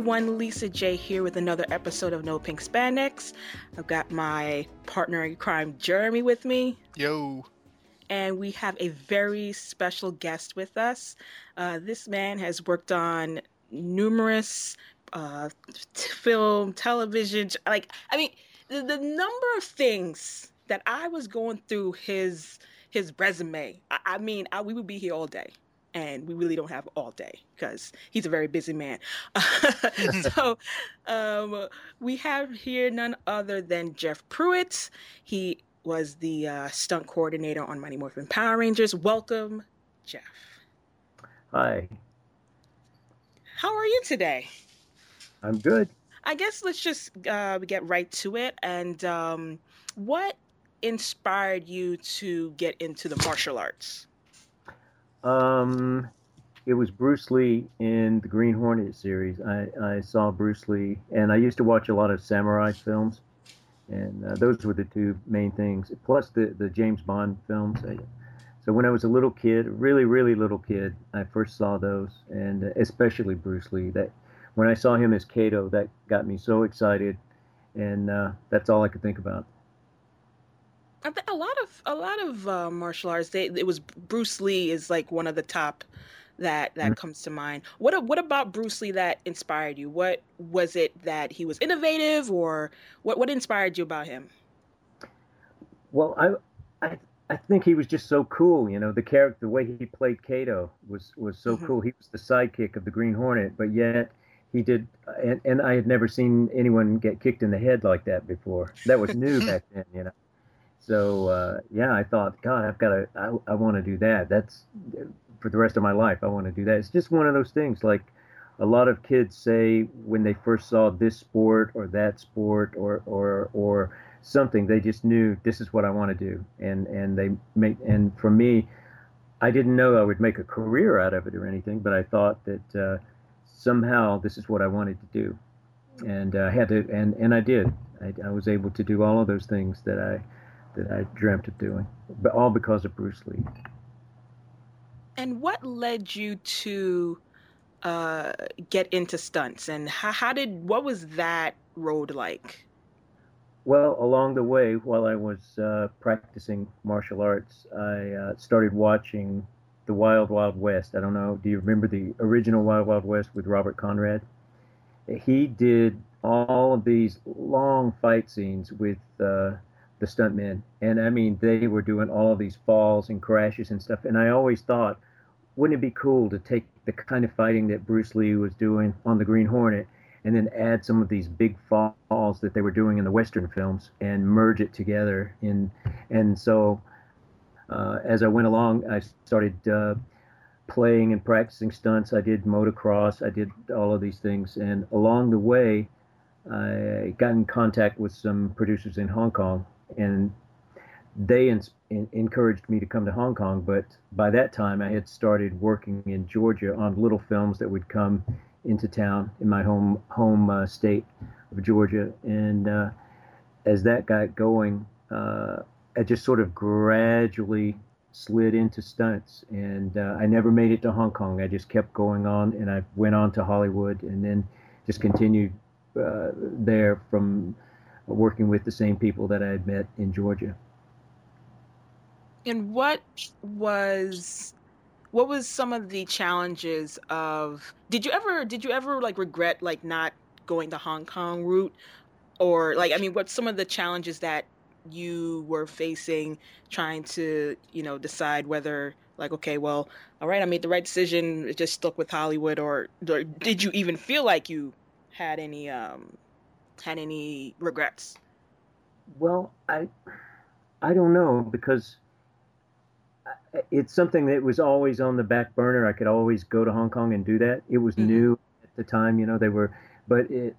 everyone, Lisa J here with another episode of No Pink Spandex. I've got my partner in crime, Jeremy, with me. Yo. And we have a very special guest with us. Uh, this man has worked on numerous uh, t- film, television, like, I mean, the, the number of things that I was going through his his resume. I, I mean, I, we would be here all day and we really don't have all day because he's a very busy man. so um, we have here none other than Jeff Pruitt. He was the uh, stunt coordinator on Mighty Morphin Power Rangers. Welcome, Jeff. Hi. How are you today? I'm good. I guess let's just uh, get right to it. And um, what inspired you to get into the martial arts? Um, it was Bruce Lee in the Green Hornet series. I, I saw Bruce Lee, and I used to watch a lot of samurai films, and uh, those were the two main things. Plus the the James Bond films. So when I was a little kid, really really little kid, I first saw those, and especially Bruce Lee. That when I saw him as Kato, that got me so excited, and uh, that's all I could think about a lot of a lot of uh, martial arts. They, it was Bruce Lee is like one of the top that that mm-hmm. comes to mind. What what about Bruce Lee that inspired you? What was it that he was innovative, or what what inspired you about him? Well, I I I think he was just so cool. You know, the character, the way he played Kato was was so mm-hmm. cool. He was the sidekick of the Green Hornet, but yet he did, and, and I had never seen anyone get kicked in the head like that before. That was new back then, you know. So uh, yeah, I thought, God, I've got to, I, I want to do that. That's for the rest of my life. I want to do that. It's just one of those things. Like a lot of kids say when they first saw this sport or that sport or or or something, they just knew this is what I want to do. And and they make and for me, I didn't know I would make a career out of it or anything, but I thought that uh, somehow this is what I wanted to do, and I uh, had to, and and I did. I, I was able to do all of those things that I that I dreamt of doing, but all because of Bruce Lee. And what led you to uh, get into stunts, and how, how did what was that road like? Well, along the way, while I was uh, practicing martial arts, I uh, started watching the Wild Wild West. I don't know. Do you remember the original Wild Wild West with Robert Conrad? He did all of these long fight scenes with uh, the stuntmen. And I mean, they were doing all of these falls and crashes and stuff. And I always thought, wouldn't it be cool to take the kind of fighting that Bruce Lee was doing on the Green Hornet and then add some of these big falls that they were doing in the Western films and merge it together? In, and so uh, as I went along, I started uh, playing and practicing stunts. I did motocross, I did all of these things. And along the way, I got in contact with some producers in Hong Kong and they in, in, encouraged me to come to Hong Kong. But by that time, I had started working in Georgia on little films that would come into town in my home home uh, state of Georgia. And uh, as that got going, uh, I just sort of gradually slid into stunts. And uh, I never made it to Hong Kong. I just kept going on, and I went on to Hollywood, and then just continued uh, there from working with the same people that I had met in Georgia. And what was what was some of the challenges of did you ever did you ever like regret like not going the Hong Kong route or like I mean what's some of the challenges that you were facing trying to you know decide whether like okay well all right I made the right decision it just stuck with Hollywood or, or did you even feel like you had any um had any regrets? Well, I I don't know because it's something that was always on the back burner. I could always go to Hong Kong and do that. It was mm-hmm. new at the time, you know. They were, but it,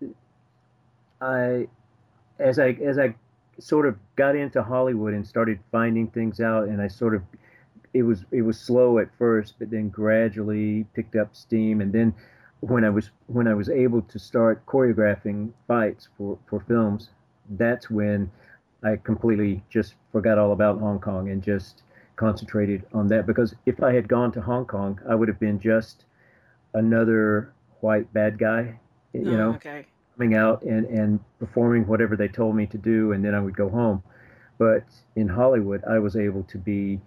I as I as I sort of got into Hollywood and started finding things out, and I sort of it was it was slow at first, but then gradually picked up steam, and then when I was when I was able to start choreographing fights for, for films, that's when I completely just forgot all about Hong Kong and just concentrated on that. Because if I had gone to Hong Kong, I would have been just another white bad guy, you oh, know, okay. coming out and, and performing whatever they told me to do, and then I would go home. But in Hollywood, I was able to be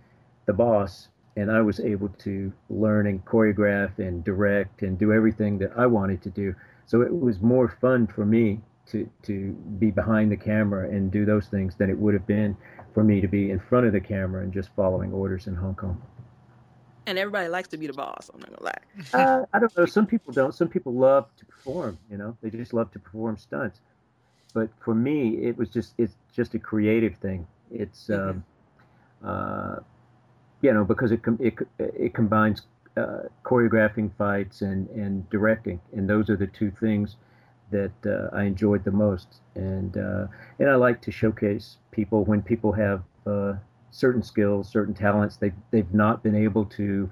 the boss, and I was able to learn and choreograph and direct and do everything that I wanted to do. So it was more fun for me to to be behind the camera and do those things than it would have been for me to be in front of the camera and just following orders in Hong Kong. And everybody likes to be the boss. I'm not gonna lie. Uh, I don't know. Some people don't. Some people love to perform. You know, they just love to perform stunts. But for me, it was just it's just a creative thing. It's mm-hmm. um, uh, you know because it it it combines uh, choreographing fights and and directing, and those are the two things that uh, I enjoyed the most. And uh, and I like to showcase people when people have uh, certain skills, certain talents they they've not been able to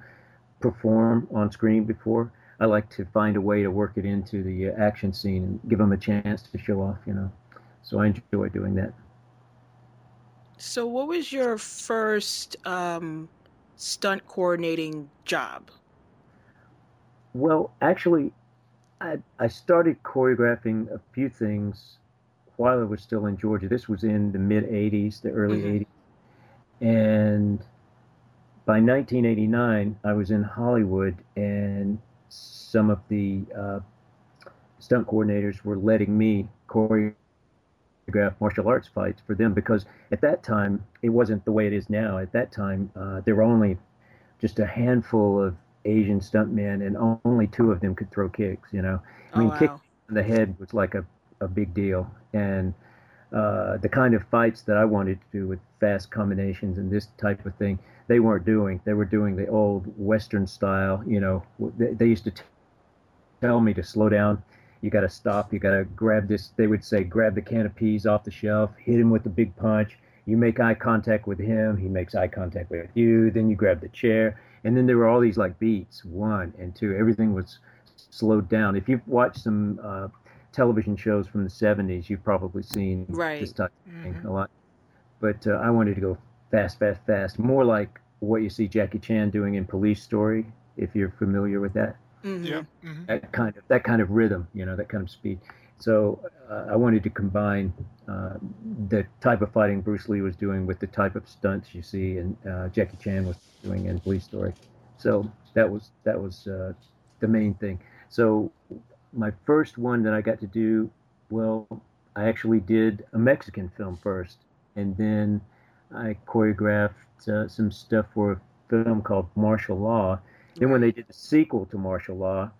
perform on screen before. I like to find a way to work it into the uh, action scene and give them a chance to show off, you know. So I enjoy doing that. So, what was your first um, stunt coordinating job? Well, actually, I, I started choreographing a few things while I was still in Georgia. This was in the mid 80s, the early mm-hmm. 80s. And by 1989, I was in Hollywood, and some of the uh, stunt coordinators were letting me choreograph martial arts fights for them because at that time it wasn't the way it is now. At that time, uh, there were only just a handful of Asian stuntmen, and only two of them could throw kicks. You know, I mean, oh, wow. kick in the head was like a, a big deal, and uh, the kind of fights that I wanted to do with fast combinations and this type of thing, they weren't doing. They were doing the old Western style. You know, they, they used to t- tell me to slow down. You got to stop. You got to grab this. They would say, grab the can of peas off the shelf, hit him with the big punch. You make eye contact with him. He makes eye contact with you. Then you grab the chair. And then there were all these like beats, one and two. Everything was slowed down. If you've watched some uh, television shows from the 70s, you've probably seen right. this type of thing mm-hmm. a lot. But uh, I wanted to go fast, fast, fast, more like what you see Jackie Chan doing in Police Story, if you're familiar with that. Mm-hmm. Yeah. Mm-hmm. That kind of that kind of rhythm, you know, that kind of speed. So uh, I wanted to combine uh, the type of fighting Bruce Lee was doing with the type of stunts you see and uh, Jackie Chan was doing in Police Story. So that was that was uh, the main thing. So my first one that I got to do, well, I actually did a Mexican film first, and then I choreographed uh, some stuff for a film called Martial Law. Then when they did the sequel to Martial Law,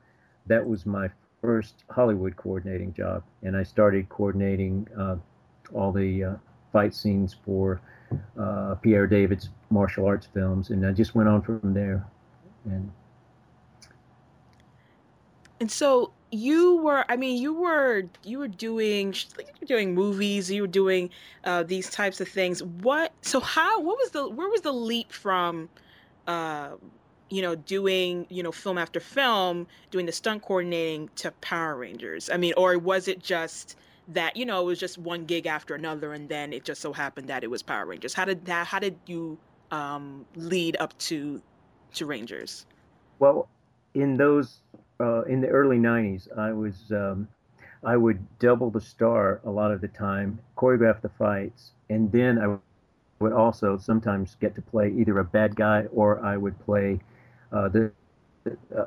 that was my first Hollywood coordinating job, and I started coordinating uh, all the uh, fight scenes for uh, Pierre David's martial arts films, and I just went on from there. And and so you were i mean you were you were doing you were doing movies you were doing uh, these types of things. What so how what was the where was the leap from uh, you know doing you know film after film doing the stunt coordinating to power rangers. I mean or was it just that you know it was just one gig after another and then it just so happened that it was power rangers? How did that how did you um, lead up to to rangers? Well in those uh, in the early 90s, I was um, I would double the star a lot of the time, choreograph the fights, and then I would also sometimes get to play either a bad guy or I would play uh, the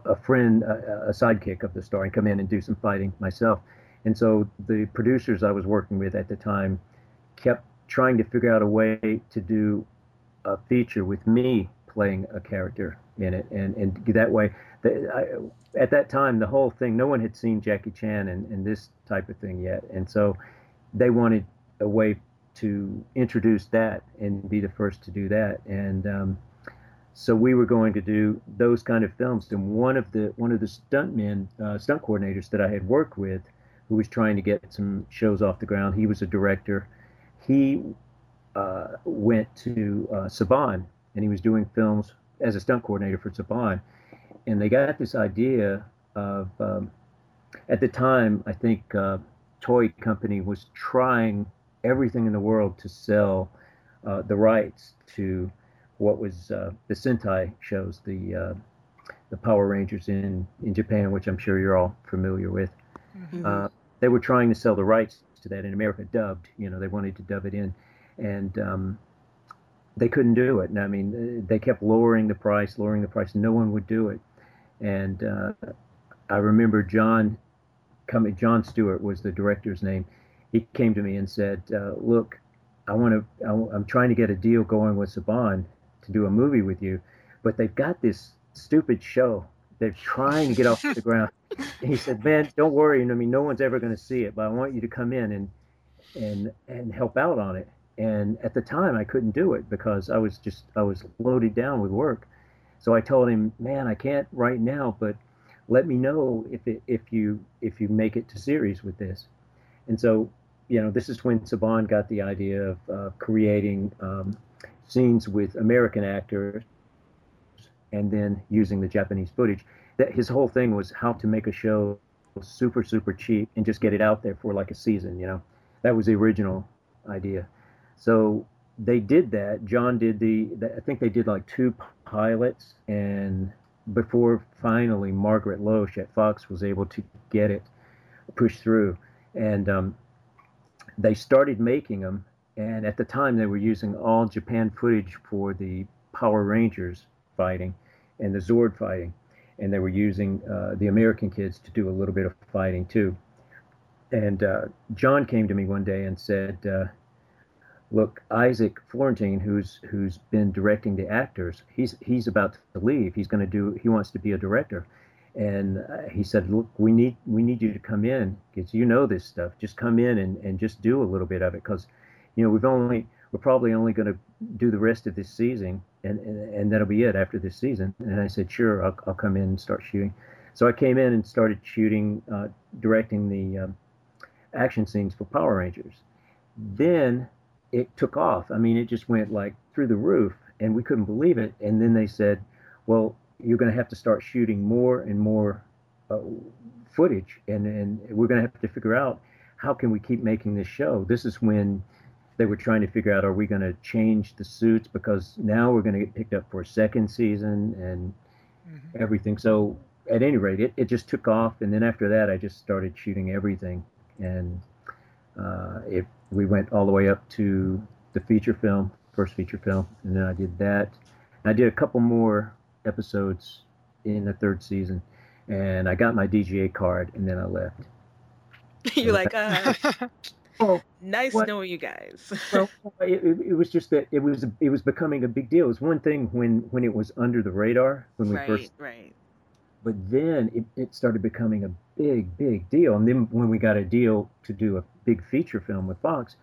a friend, a, a sidekick of the star, and come in and do some fighting myself. And so the producers I was working with at the time kept trying to figure out a way to do a feature with me playing a character in it, and and that way, the, I, at that time, the whole thing, no one had seen Jackie Chan and, and this type of thing yet, and so they wanted a way to introduce that and be the first to do that, and um, so we were going to do those kind of films. And one of the one of the stuntmen, uh, stunt coordinators that I had worked with, who was trying to get some shows off the ground, he was a director. He uh, went to uh, Saban and he was doing films as a stunt coordinator for Saban. And they got this idea of, um, at the time, I think uh, Toei Company was trying everything in the world to sell uh, the rights to what was uh, the Sentai shows, the uh, the Power Rangers in in Japan, which I'm sure you're all familiar with. Mm-hmm. Uh, they were trying to sell the rights to that in America, dubbed. You know, they wanted to dub it in, and um, they couldn't do it. And I mean, they kept lowering the price, lowering the price. No one would do it. And uh, I remember John coming. Jon Stewart was the director's name. He came to me and said, uh, "Look, I want to. I'm trying to get a deal going with Saban to do a movie with you, but they've got this stupid show. They're trying to get off the ground." And he said, "Man, don't worry. I mean, no one's ever going to see it, but I want you to come in and and and help out on it." And at the time, I couldn't do it because I was just I was loaded down with work. So I told him, "Man, I can't right now, but let me know if it, if you if you make it to series with this." And so, you know, this is when Saban got the idea of uh, creating um, scenes with American actors and then using the Japanese footage. That his whole thing was how to make a show super super cheap and just get it out there for like a season. You know, that was the original idea. So they did that. John did the, the, I think they did like two pilots, and before finally Margaret Loesch at Fox was able to get it pushed through, and um, they started making them. And at the time, they were using all Japan footage for the Power Rangers fighting and the Zord fighting, and they were using uh, the American kids to do a little bit of fighting too. And uh, John came to me one day and said, uh, look, Isaac Florentine, who's who's been directing the actors, he's he's about to leave. He's going to do. He wants to be a director, and uh, he said, look, we need we need you to come in because you know this stuff. Just come in and and just do a little bit of it because, you know, we've only we're probably only going to do the rest of this season, and, and and that'll be it after this season. And I said, sure, I'll I'll come in and start shooting. So I came in and started shooting, uh, directing the um, action scenes for Power Rangers. Then it took off. I mean, it just went like through the roof, and we couldn't believe it. And then they said, "Well, you're going to have to start shooting more and more uh, footage, and and we're going to have to figure out how can we keep making this show." This is when they were trying to figure out, are we going to change the suits because now we're going to get picked up for a second season and mm-hmm. everything. So at any rate, it, it just took off, and then after that, I just started shooting everything, and uh, it we went all the way up to the feature film, first feature film, and then I did that. And I did a couple more episodes in the third season, and I got my DGA card, and then I left. You're like, uh, oh, nice what? knowing you guys. well, it, it, was just that it was it was becoming a big deal. It was one thing when when it was under the radar when we right, first right. But then it, it started becoming a big, big deal. And then when we got a deal to do a big feature film with Fox,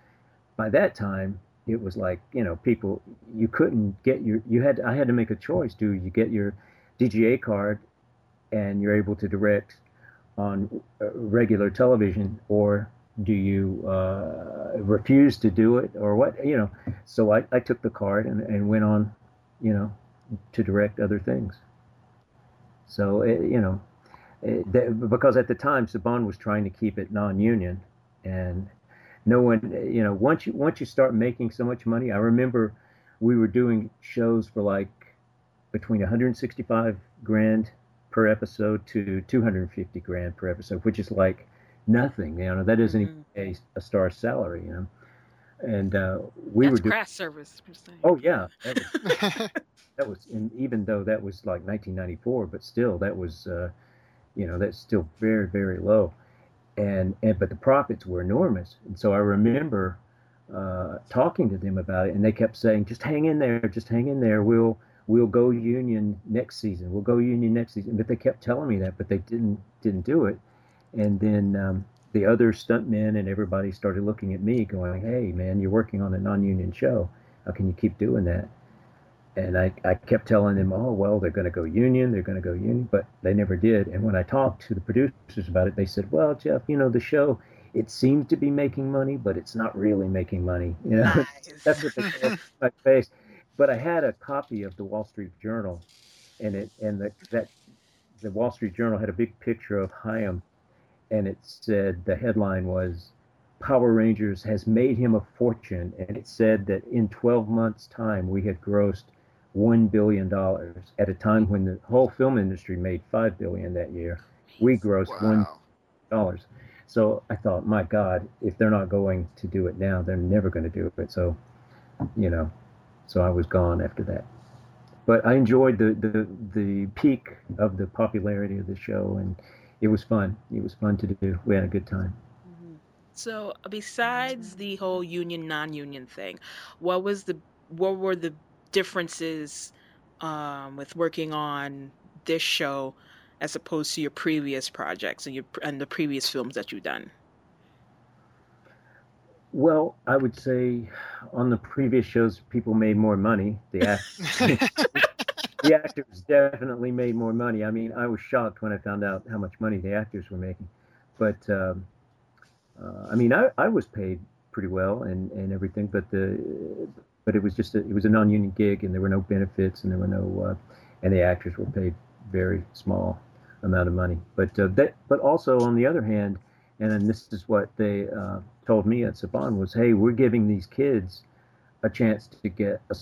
by that time it was like you know people you couldn't get your you had I had to make a choice. Do you get your DGA card and you're able to direct on uh, regular television, or do you uh, refuse to do it, or what? You know. So I, I took the card and, and went on, you know, to direct other things. So it, you know, eh, it, because at the time Saban was trying to keep it non-union, and no one, eh, you know, once you once you start making so much money, I remember we were doing shows for like between 165 grand per episode to 250 grand per episode, which is like nothing. You know, that isn't mm-hmm. even a, a star salary. You know, and uh, we That's were doing craft service. Oh yeah, that was, that was and even though that was like 1994, but still that was, uh, you know, that's still very very low and and but the profits were enormous. And so I remember uh, talking to them about it, and they kept saying, "Just hang in there, just hang in there. We'll we'll go union next season. We'll go union next season." But they kept telling me that, but they didn't didn't do it. And then um, the other stuntmen and everybody started looking at me, going, "Hey, man, you're working on a non-union show. How can you keep doing that?" and I, I kept telling them, oh, well, they're going to go union, they're going to go union, but they never did. And when I talked to the producers about it, they said, well, Jeff, you know, the show, it seems to be making money, but it's not really making money. You know, nice. that's what they said my face. But I had a copy of the Wall Street Journal, and it and the, that the Wall Street Journal had a big picture of Haim, and it said the headline was Power Rangers has made him a fortune, and it said that in 12 months' time we had grossed one billion dollars at a time when the whole film industry made five billion that year. We grossed wow. one dollars. So I thought, my God, if they're not going to do it now, they're never going to do it. So, you know, so I was gone after that. But I enjoyed the the the peak of the popularity of the show, and it was fun. It was fun to do. We had a good time. Mm-hmm. So, besides the whole union non-union thing, what was the what were the differences um, with working on this show as opposed to your previous projects and your and the previous films that you've done? Well, I would say on the previous shows, people made more money. The, act- the actors definitely made more money. I mean, I was shocked when I found out how much money the actors were making. But um, uh, I mean, I, I was paid pretty well and, and everything, but the but it was just a, it was a non-union gig and there were no benefits and there were no uh, and the actors were paid very small amount of money. But uh, that but also on the other hand, and then this is what they uh, told me at Saban was, hey, we're giving these kids a chance to get a,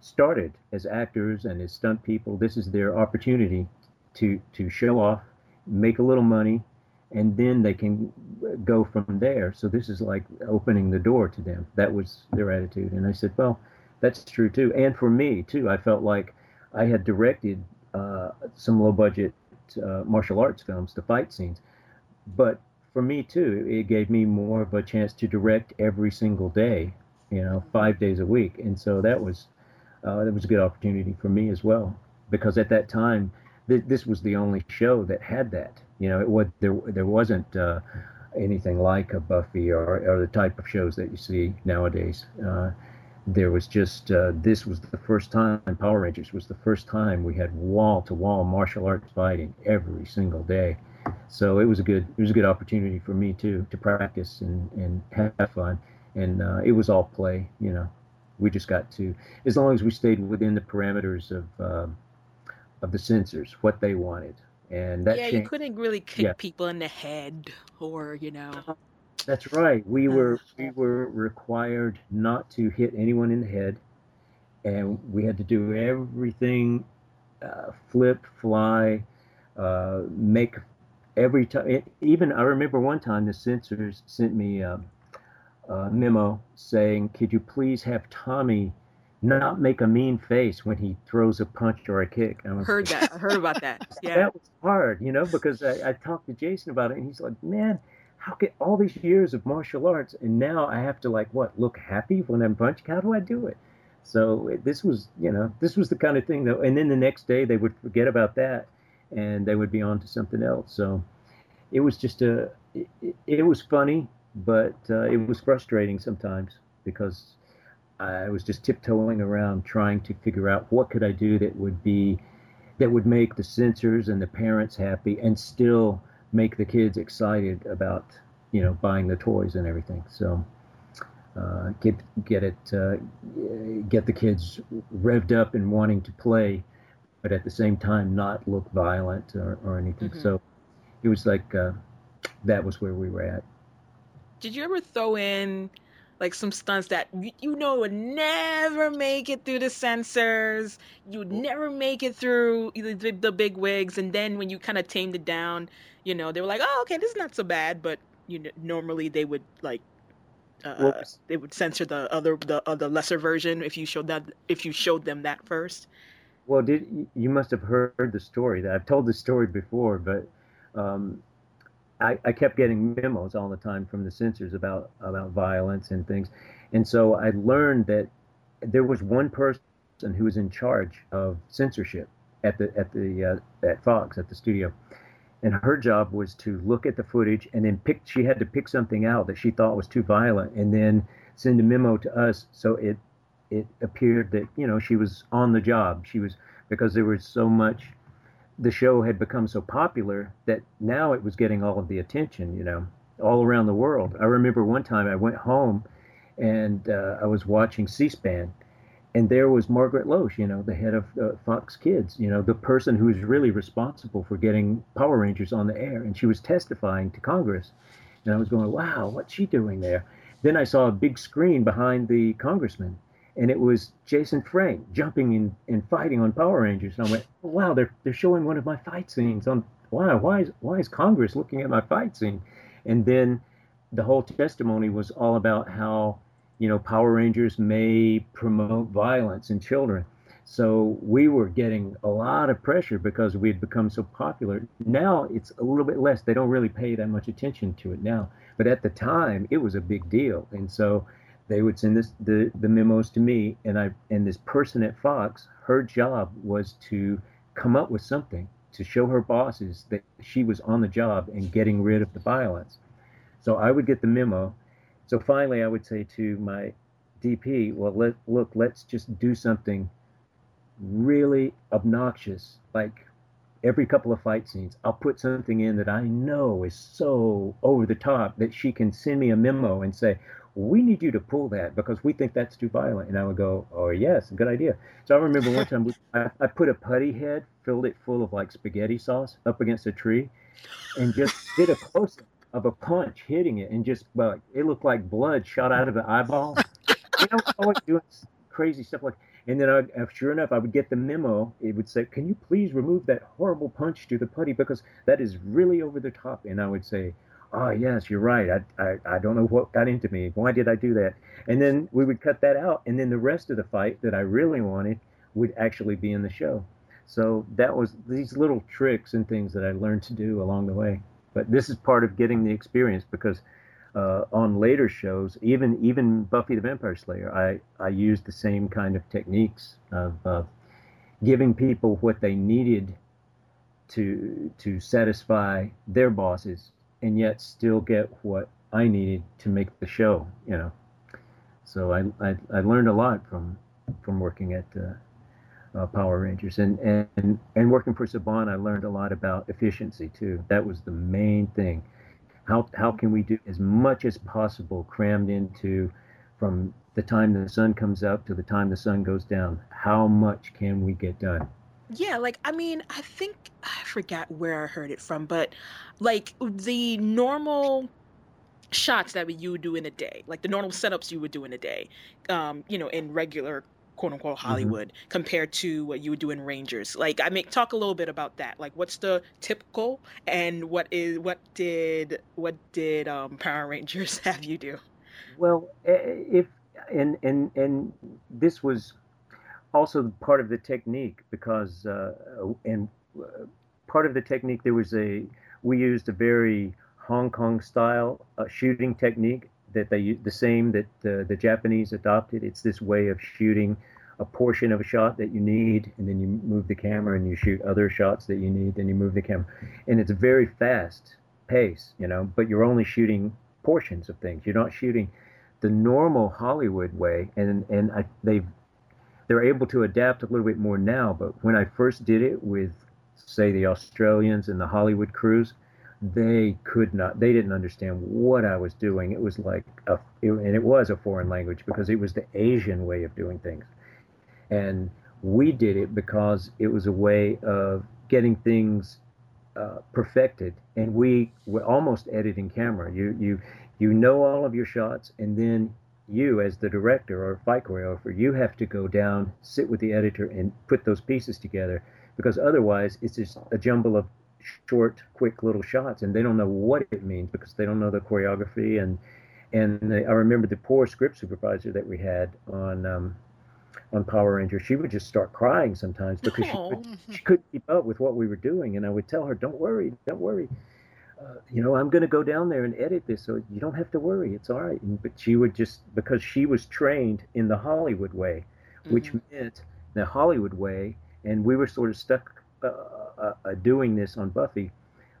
started as actors and as stunt people. This is their opportunity to to show off, make a little money, and then they can go from there. So this is like opening the door to them. That was their attitude, and I said, well, that's true too. And for me too, I felt like I had directed uh, some low budget uh, martial arts films, the fight scenes, but for me too, it gave me more of a chance to direct every single day, you know, five days a week, and so that was uh, that was a good opportunity for me as well because at that time th- this was the only show that had that. You know, it was there there wasn't uh, anything like a Buffy or, or the type of shows that you see nowadays. Uh, there was just uh, this was the first time Power Rangers was the first time we had wall to wall martial arts fighting every single day so it was a good it was a good opportunity for me too to practice and and have fun and uh, it was all play you know we just got to as long as we stayed within the parameters of um, of the censors what they wanted and that yeah changed. you couldn't really kick yeah. people in the head or you know that's right we were we were required not to hit anyone in the head and we had to do everything uh, flip fly uh, make every time. Even I remember one time the censors sent me a, Uh, a memo saying, "Could you please have Tommy?" not make a mean face when he throws a punch or a kick. I was, heard that. I heard about that. Yeah. that was hard, you know, because I, I, talked to Jason about it and he's like, man, how can all these years of martial arts and now I have to like what look happy when I'm punching? How do I do it? So this was, you know, this was the kind of thing that, and then the next day they would forget about that and they would be on to something else. So it was just a, it, it was funny, but uh, it was frustrating sometimes because I was just tiptoeing around trying to figure out what could I do that would be, that would make the censors and the parents happy and still make the kids excited about, you know, buying the toys and everything. So. Uh, get get it uh, get the kids revved up and wanting to play, but at the same time not look violent or, or anything. Mm-hmm. So it was like uh, that was where we were at. Did you ever throw in like some stunts that you, you know would never make it through the censors? You would never make it through the, the big wigs, and then when you kind of tamed it down, you know they were like, "Oh, okay, this is not so bad." But you know, normally they would like uh, they would censor the other the other lesser version if you showed that if you showed them that first. Well, did you must have heard the story that I've told the story before, but um, I, I, kept getting memos all the time from the censors about about violence and things, and so I learned that there was one person who was in charge of censorship at the at the uh, at Fox at the studio, and her job was to look at the footage and then pick. She had to pick something out that she thought was too violent, and then send a memo to us so it it appeared that you know she was on the job. She was because there was so much. The show had become so popular that now it was getting all of the attention, you know, all around the world. I remember one time I went home and uh, I was watching C-SPAN, and there was Margaret Loesch, you know, the head of uh, Fox Kids, you know, the person who was really responsible for getting Power Rangers on the air, and she was testifying to Congress, and I was going, wow, what's she doing there? Then I saw a big screen behind the congressman, and it was Jason Frank jumping and, and fighting on Power Rangers. And I went, oh, wow, they're they're showing one of my fight scenes on why why is why is Congress looking at my fight scene? And then the whole testimony was all about how you know Power Rangers may promote violence in children. So we were getting a lot of pressure because we had become so popular. Now it's a little bit less. They don't really pay that much attention to it now. But at the time, it was a big deal. And so they would send this the, the memos to me and I and this person at Fox, her job was to come up with something to show her bosses that she was on the job and getting rid of the violence. So I would get the memo. So finally I would say to my DP, well let look, let's just do something really obnoxious, like every couple of fight scenes, I'll put something in that I know is so over the top that she can send me a memo and say, we need you to pull that because we think that's too violent. And I would go, oh, yes, good idea. So I remember one time I, I put a putty head, filled it full of like spaghetti sauce up against a tree and just did a close of a punch hitting it and just, well, it looked like blood shot out of the eyeball. you know, always doing crazy stuff like and then, I, uh, sure enough, I would get the memo. It would say, "Can you please remove that horrible punch to the putty because that is really over the top?" And I would say, "Oh yes, you're right. I, I I don't know what got into me. Why did I do that?" And then we would cut that out, and then the rest of the fight that I really wanted would actually be in the show. So that was these little tricks and things that I learned to do along the way. But this is part of getting the experience because uh, on later shows, even even Buffy the Vampire Slayer, I I used the same kind of techniques of uh, giving people what they needed to to satisfy their bosses, and yet still get what I needed to make the show. You know, so I I, I learned a lot from from working at. Uh, uh, Power Rangers and, and and working for Saban, I learned a lot about efficiency too. That was the main thing how how can we do as much as possible crammed into from the time the sun comes up to the time the sun goes down? How much can we get done? Yeah, like I mean, I think I forgot where I heard it from, but like the normal shots that you would do in a day, like the normal setups you would do in a day, um, you know, in regular quote unquote mm-hmm. Hollywood mm-hmm. compared to what you would do in Rangers? Like, I make talk a little bit about that. Like, what's the typical, and what is what did what did um, Power Rangers have you do? Well, if and and and this was also part of the technique because uh, and uh, part of the technique there was a we used a very Hong Kong style uh, shooting technique that they the same that uh, the Japanese adopted. It's this way of shooting a portion of a shot that you need, and then you move the camera and you shoot other shots that you need, then you move the camera, and it's very fast pace, you know. But you're only shooting portions of things. You're not shooting the normal Hollywood way, and and I, they've they're able to adapt a little bit more now. But when I first did it with, say, the Australians and the Hollywood crews, they could not they didn't understand what i was doing. It was like a it, and it was a foreign language because it was the asian way of doing things. And we did it because it was a way of getting things uh, perfected. And we were almost editing camera. You you you know all of your shots and then you as the director or fight choreographer you have to go down sit with the editor and put those pieces together because otherwise it's just a jumble of short, quick little shots, and they don't know what it means because they don't know the choreography. And and they, I remember the poor script supervisor that we had on um, on Power Ranger. She would just start crying sometimes because she, could, she couldn't keep up with what we were doing. And I would tell her, "Don't worry, don't worry." Uh, you know, I'm going to go down there and edit this, so you don't have to worry. It's all right. And, but she would just because she was trained in the Hollywood way, which mm-hmm. meant the Hollywood way, and we were sort of stuck uh, uh, uh, doing this on Buffy,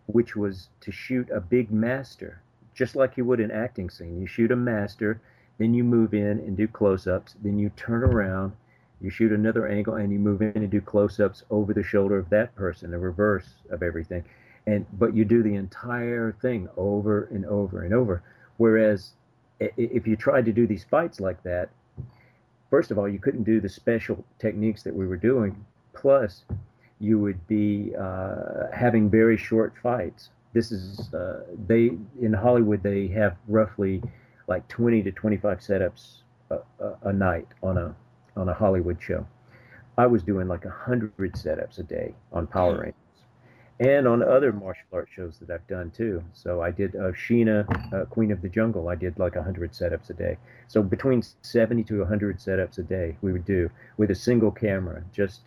which was to shoot a big master, just like you would an acting scene. You shoot a master, then you move in and do close-ups, then you turn around, you shoot another angle, and you move in and do close-ups over the shoulder of that person, the reverse of everything. And but you do the entire thing over and over and over. Whereas if you tried to do these fights like that, first of all, you couldn't do the special techniques that we were doing. Plus, you would be uh, having very short fights. This is uh, they in Hollywood they have roughly like 20 to 25 setups a, a, a night on a on a Hollywood show. I was doing like hundred setups a day on Power hmm. Rangers, and on other martial arts shows that I've done too. So I did uh, Sheena, uh, Queen of the Jungle. I did like 100 setups a day. So between 70 to 100 setups a day we would do with a single camera. Just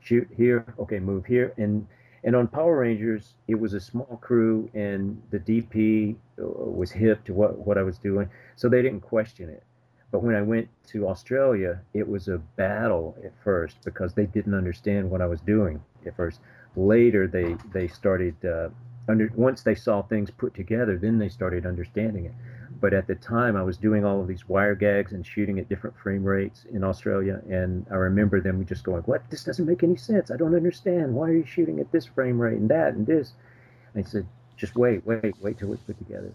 shoot here, okay, move here, and and on Power Rangers it was a small crew, and the DP uh, was hip to what what I was doing, so they didn't question it. But when I went to Australia, it was a battle at first because they didn't understand what I was doing at first later they they started uh, under once they saw things put together then they started understanding it. But at the time i was doing all of these wire gags and shooting at different frame rates in australia and i remember them just going what? This doesn't make any sense. I don't understand. Why are you shooting at this frame rate and that and this? And i said just wait wait wait till it's put together.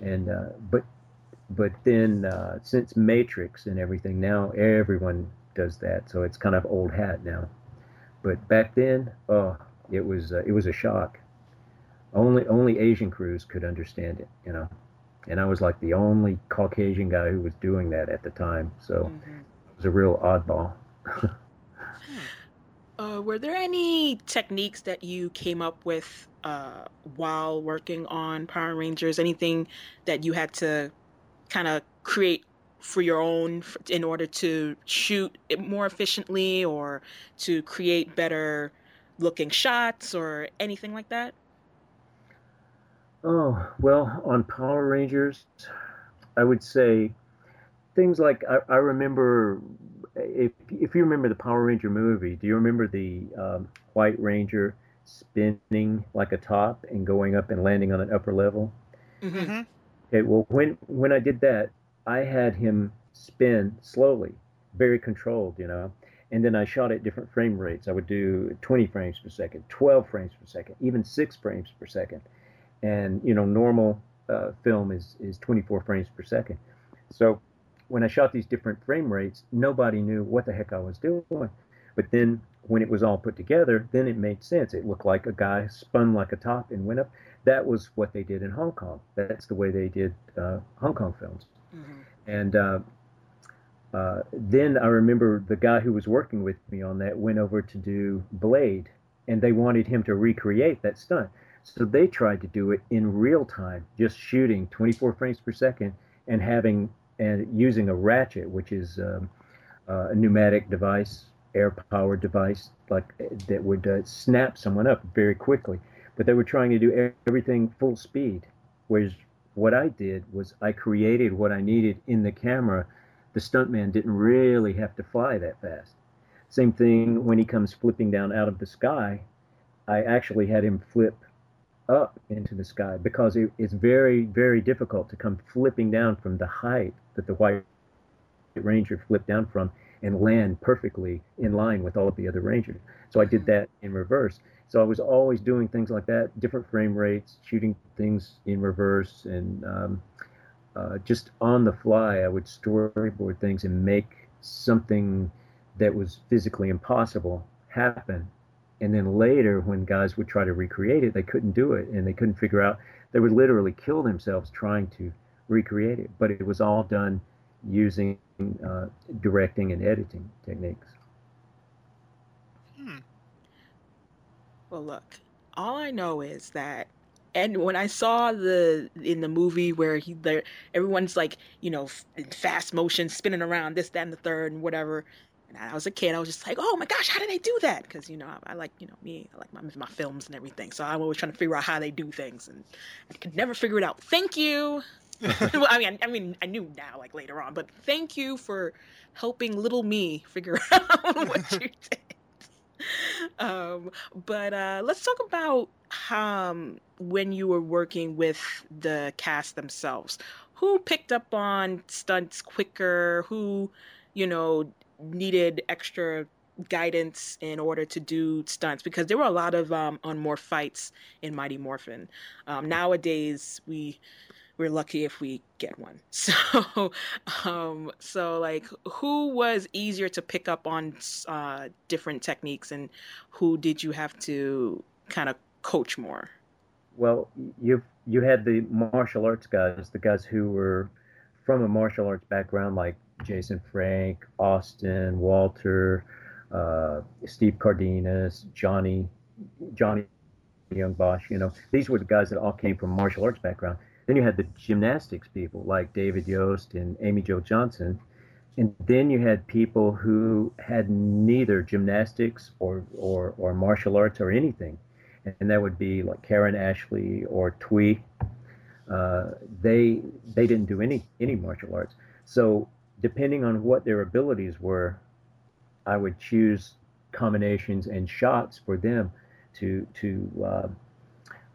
And uh, but but then uh, since matrix and everything now everyone does that. So it's kind of old hat now but back then, oh, it was uh, it was a shock. Only only Asian crews could understand it, you know. And I was like the only Caucasian guy who was doing that at the time, so mm-hmm. it was a real oddball. uh, were there any techniques that you came up with uh, while working on Power Rangers? Anything that you had to kind of create for your own in order to shoot it more efficiently or to create better looking shots or anything like that? Oh, well, on Power Rangers, I would say things like I, I remember if if you remember the Power Ranger movie, do you remember the um, White Ranger spinning like a top and going up and landing on an upper level? Mm-hmm. mm-hmm. Okay, well when when I did that, I had him spin slowly, very controlled, you know. And then I shot at different frame rates. I would do 20 frames per second, 12 frames per second, even six frames per second. And you know, normal uh, film is is 24 frames per second. So when I shot these different frame rates, nobody knew what the heck I was doing. But then when it was all put together, then it made sense. It looked like a guy spun like a top and went up. That was what they did in Hong Kong. That's the way they did uh, Hong Kong films. Mm-hmm. And uh, uh, then I remember the guy who was working with me on that went over to do Blade, and they wanted him to recreate that stunt. So they tried to do it in real time, just shooting 24 frames per second and having and using a ratchet, which is um, uh, a pneumatic device, air-powered device, like that would uh, snap someone up very quickly. But they were trying to do everything full speed, whereas what I did was I created what I needed in the camera. The stuntman didn't really have to fly that fast. Same thing when he comes flipping down out of the sky. I actually had him flip up into the sky because it, it's very, very difficult to come flipping down from the height that the White Ranger flipped down from and land perfectly in line with all of the other Rangers. So I did mm-hmm. that in reverse. So I was always doing things like that, different frame rates, shooting things in reverse, and um, uh, just on the fly, I would storyboard things and make something that was physically impossible happen. And then later, when guys would try to recreate it, they couldn't do it, and they couldn't figure out. They would literally kill themselves trying to recreate it. But it was all done using uh, directing and editing techniques. Well, look, all I know is that, and when I saw the in the movie where he, there, everyone's like, you know, in fast motion, spinning around this, that, and the third, and whatever. And I was a kid, I was just like, oh my gosh, how did they do that? Because you know, I, I, like, you know, me, I like my my films and everything, so I'm always trying to figure out how they do things, and I could never figure it out. Thank you. well, I mean, I, I mean, I knew now, like later on, but thank you for helping little me figure out what you did. um, but uh, let's talk about um, when you were working with the cast themselves. Who picked up on stunts quicker? Who, you know, needed extra guidance in order to do stunts because there were a lot of um, on more fights in Mighty Morphin. Um, nowadays, we we're lucky if we get one. So, um, so like, who was easier to pick up on uh, different techniques, and who did you have to kind of coach more? Well, you you had the martial arts guys, the guys who were from a martial arts background, like Jason Frank, Austin, Walter, uh, Steve Cardenas, Johnny, Johnny Yong Bosch. You know, these were the guys that all came from martial arts background. Then you had the gymnastics people like David Yost and Amy Jo Johnson. And then you had people who had neither gymnastics or, or, or martial arts or anything. And that would be like Karan Ashley or Thuy. Uh, they they didn't do any any martial arts. So depending on what their abilities were, I would choose combinations and shots for them to to uh,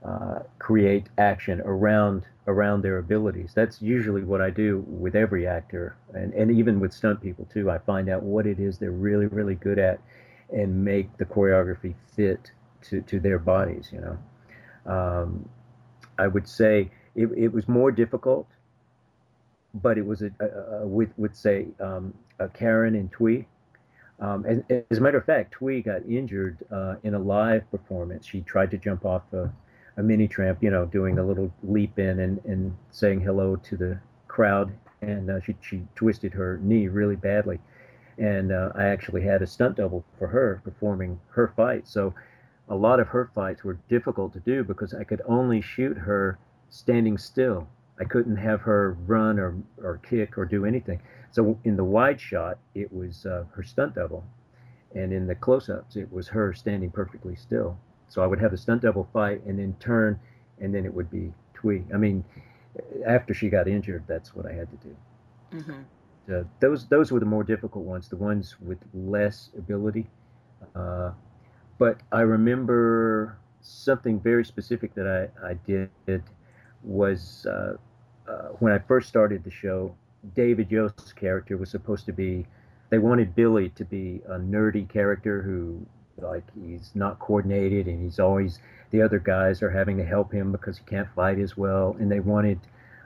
uh, create action around around their abilities. That's usually what I do with every actor, and and even with stunt people too. I find out what it is they're really really good at, and make the choreography fit to to their bodies. You know, um, I would say it, it was more difficult, but it was a, a, a with with say um, a Karan and Thuy um, as, as, a matter of fact, Thuy got injured uh, in a live performance. She tried to jump off a, a, mini tramp, you know, doing a little leap in and, and saying hello to the crowd, and uh, she, she twisted her knee really badly. And uh, I actually had a stunt double for her performing her fight. So a lot of her fights were difficult to do because I could only shoot her standing still. I couldn't have her run or, or kick or do anything. So in the wide shot, it was uh, her stunt double, and in the close-ups, it was her standing perfectly still. So I would have the stunt double fight and then turn, and then it would be Thuy. I mean, after she got injured, that's what I had to do. Mm-hmm. Uh, those those were the more difficult ones, the ones with less ability. Uh, but I remember something very specific that I, I did was uh, uh when I first started the show. David Yost's character was supposed to be. They wanted Billy to be a nerdy character who, like, he's not coordinated and he's always the other guys are having to help him because he can't fight as well. And they wanted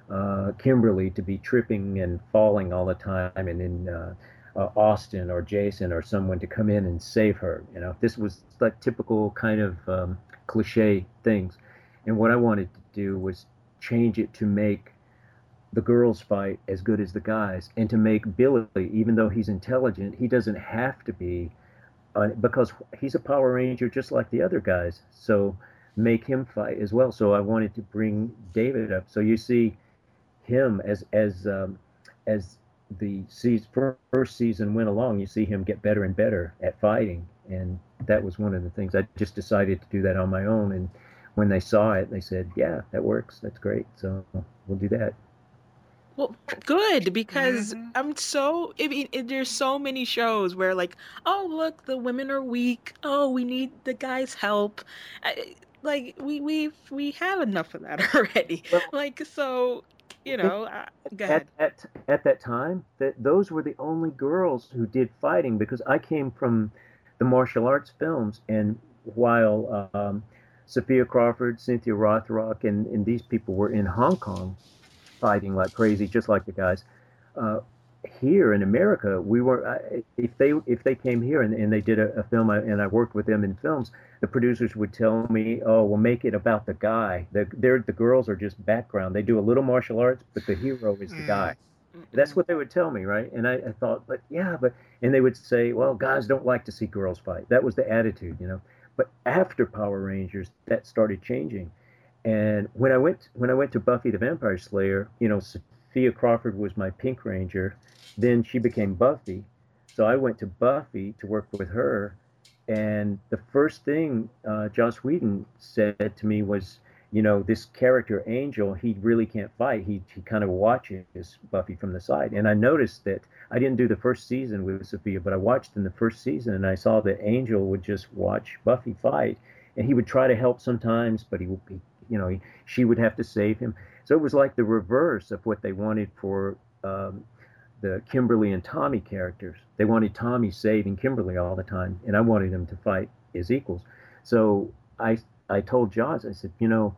uh, Kimberly to be tripping and falling all the time, and then uh, uh, Austin or Jason or someone to come in and save her. You know, this was like typical kind of um, cliche things. And what I wanted to do was change it to make the girls fight as good as the guys and to make billy even though he's intelligent he doesn't have to be uh, because he's a power ranger just like the other guys so make him fight as well. So i wanted to bring david up. So you see him as as um, as the season, first season went along you see him get better and better at fighting. And that was one of the things. I just decided to do that on my own. And when they saw it they said yeah that works. That's great. So we'll do that well, good because mm-hmm. I'm so. I mean, there's so many shows where like, oh look, the women are weak. Oh, we need the guys' help. I, like we we we have enough of that already. Well, like so, you know. Uh, go ahead. At, at, at that time, that those were the only girls who did fighting because I came from the martial arts films, and while um, Sophia Crawford, Cynthia Rothrock, and, and these people were in Hong Kong fighting like crazy, just like the guys. Uh, here in America, we were if they if they came here and, and they did a, a film and I worked with them in films, the producers would tell me, "Oh, we'll make it about the guy. The they're, the girls are just background. They do a little martial arts, but the hero is the guy." Mm. That's what they would tell me, right? And I, I thought, but yeah, but and they would say, "Well, guys don't like to see girls fight." That was the attitude, you know. But after Power Rangers, that started changing and when I went when I went to Buffy the Vampire Slayer, you know, Sophia Crawford was my Pink Ranger. Then she became Buffy, so I went to Buffy to work with her. And the first thing uh, Joss Whedon said to me was, you know, this character Angel, he really can't fight. He he kind of watches Buffy from the side. And I noticed that I didn't do the first season with Sophia, but I watched in the first season, and I saw that Angel would just watch Buffy fight, and he would try to help sometimes, but he, he you know, she would have to save him. So it was like the reverse of what they wanted for um, the Kimberly and Tommy characters. They wanted Tommy saving Kimberly all the time, and I wanted them to fight as equals. So I I told Joss, I said, you know,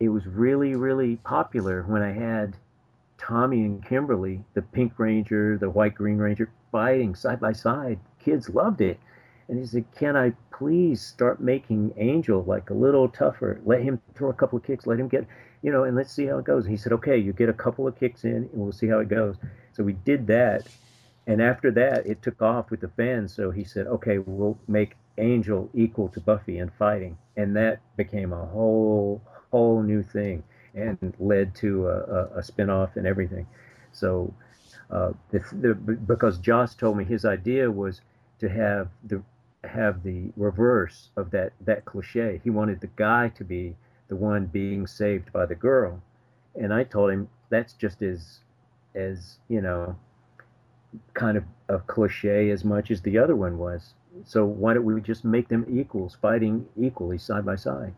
it was really really popular when I had Tommy and Kimberly, the Pink Ranger, the White Green Ranger, fighting side by side. Kids loved it. And he said, Can I please start making Angel like a little tougher? Let him throw a couple of kicks, let him get, you know, and let's see how it goes. And he said, Okay, you get a couple of kicks in and we'll see how it goes. So we did that. and after that, it took off with the fans. So he said, "Okay, we'll make Angel equal to Buffy in fighting," and that became a whole whole new thing and led to a, a, a spinoff and everything. So, uh, the, the, because Joss told me his idea was to have the have the reverse of that that cliche. He wanted the guy to be the one being saved by the girl, and I told him that's just as as you know kind of a cliche as much as the other one was. So why don't we just make them equals, fighting equally side by side?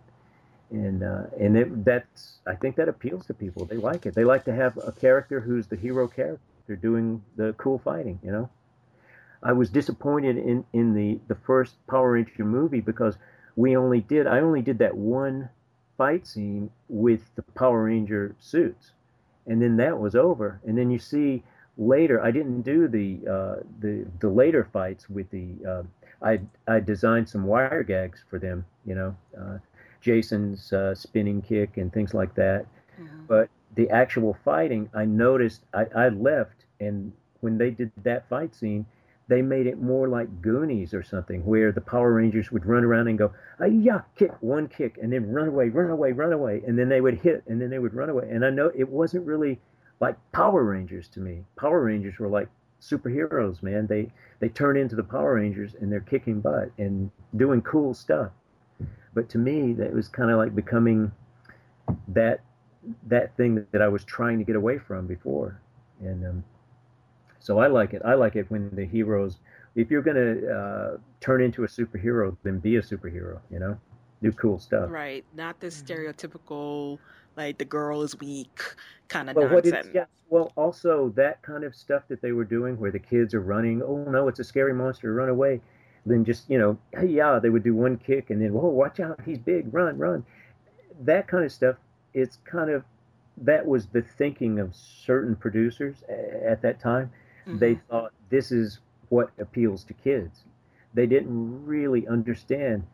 And uh, and it, that's I think that appeals to people. They like it. They like to have a character who's the hero character doing the cool fighting. You know. I was disappointed in in the the first Power Ranger movie because we only did I only did that one fight scene with the Power Ranger suits, and then that was over. And then you see later I didn't do the uh, the the later fights with the uh, I I designed some wire gags for them, you know, uh, Jason's uh, spinning kick and things like that. Mm-hmm. But the actual fighting, I noticed I, I left, and when they did that fight scene, they made it more like Goonies or something, where the Power Rangers would run around and go, ah, yeah, kick, one kick, and then run away, run away, run away, and then they would hit, and then they would run away. And I know it wasn't really like Power Rangers to me. Power Rangers were like superheroes, man. They they turn into the Power Rangers and they're kicking butt and doing cool stuff. But to me, that was kind of like becoming that that thing that I was trying to get away from before. And um, so I like it. I like it when the heroes. If you're gonna uh, turn into a superhero, then be a superhero. You know, do cool stuff. Right, not the mm-hmm. stereotypical like the girl is weak kind of well, nonsense. yeah, well, also that kind of stuff that they were doing where the kids are running, oh no, it's a scary monster, run away. Then just, you know, hey, yeah, they would do one kick and then, whoa, watch out, he's big, run, run. That kind of stuff, it's kind of, that was the thinking of certain producers at that time. Mm-hmm. They thought this is what appeals to kids. They didn't really understand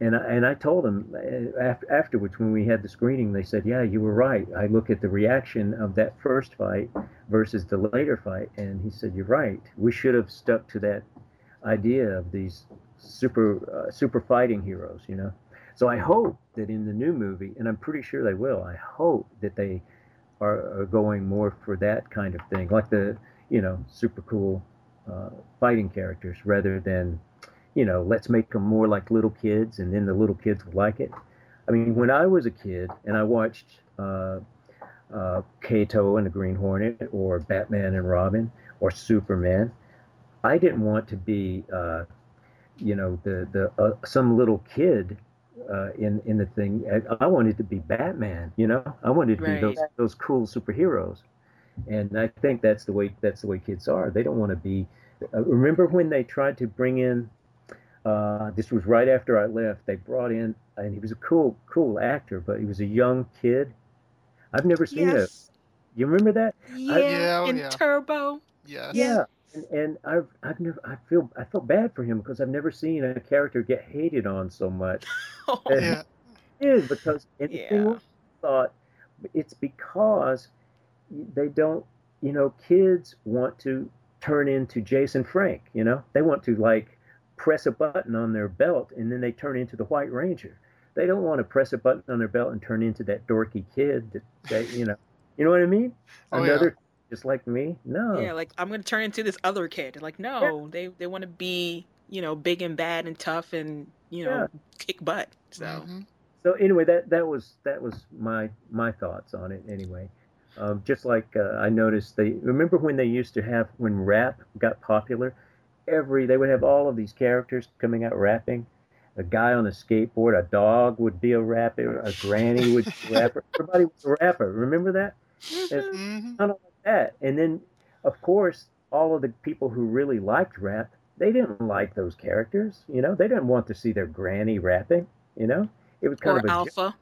and I, and I told them uh, after, afterwards when we had the screening, they said, "Yeah, you were right. I look at the reaction of that first fight versus the later fight, and he said, "You're right. We should have stuck to that idea of these super uh, super fighting heroes." You know. So I hope that in the new movie, and I'm pretty sure they will. I hope that they are, are going more for that kind of thing, like the you know super cool uh, fighting characters, rather than you know, let's make them more like little kids, and then the little kids will like it. I mean, when I was a kid and I watched uh, uh, Kato and the Green Hornet, or Batman and Robin, or Superman, I didn't want to be, uh, you know, the the uh, some little kid uh, in in the thing. I, I, wanted to be Batman. You know, I wanted to right. be those those cool superheroes, and I think that's the way that's the way kids are. They don't want to be. Uh, remember when they tried to bring in uh, this was right after I left. They brought in, and he was a cool, cool actor, but he was a young kid. I've never seen yes. it. You remember that? Yeah, I, yeah, oh, in yeah. Turbo. Yes. Yeah. And, and I've I've never I feel I felt bad for him because I've never seen a character get hated on so much. oh, yeah. Is because and yeah. thought it's because they don't you know kids want to turn into Jason Frank you know they want to like press a button on their belt and then they turn into the White Ranger. They don't want to press a button on their belt and turn into that dorky kid that, that you know, you know what I mean? Oh, Another yeah. just like me. No. Yeah, like I'm gonna turn into this other kid. Like no, yeah. they they want to be you know big and bad and tough and you know yeah. kick butt. So. Mm-hmm. So anyway, that that was that was my my thoughts on it. Anyway, um, just like uh, I noticed, they remember when they used to have when rap got popular every they would have all of these characters coming out rapping. A guy on a skateboard, a dog would be a rapper, a granny would be a rapper. Everybody was a rapper. Remember that? Mm-hmm. Kind of like that. And then, of course, all of the people who really liked rap, they didn't like those characters. You know, they didn't want to see their granny rapping. You know, it was kind or of alpha. Sorry.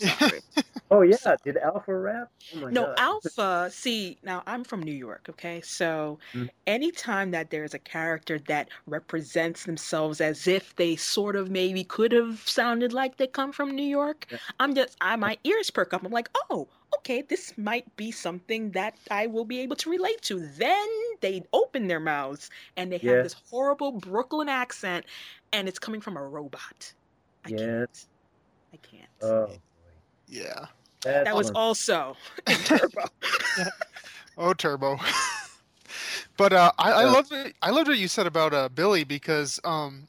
oh yeah, did Alpha rap? Oh no, God. Alpha. See, now I'm from New York. Okay, so mm-hmm. anytime that there's a character that represents themselves as if they sort of maybe could have sounded like they come from New York, yeah. I'm just I my ears perk up. I'm like, oh, okay, this might be something that I will be able to relate to. Then they open their mouths and they have yeah. this horrible Brooklyn accent, and it's coming from a robot. I yes. can't. I can't. Oh. Yeah. That's that was one. also Turbo. oh, Turbo. but uh, I, I love it. I loved what you said about uh, Billy because, um,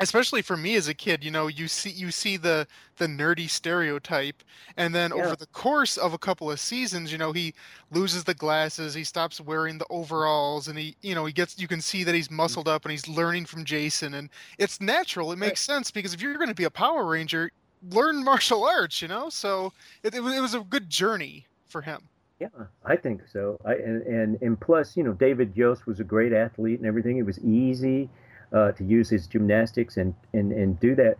especially for me as a kid, you know, you see you see the the nerdy stereotype, and then yeah. over the course of a couple of seasons, you know, he loses the glasses, he stops wearing the overalls, and he, you know, he gets. You can see that he's muscled up and he's learning from Jason, and it's natural. It makes right. sense because if you're going to be a Power Ranger, learn martial arts, you know. So it, it, was, it was a good journey for him. Yeah, I think so. I and, and and plus, you know, David Yost was a great athlete and everything. It was easy uh, to use his gymnastics and and and do that.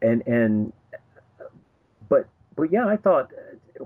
And and but but yeah, I thought,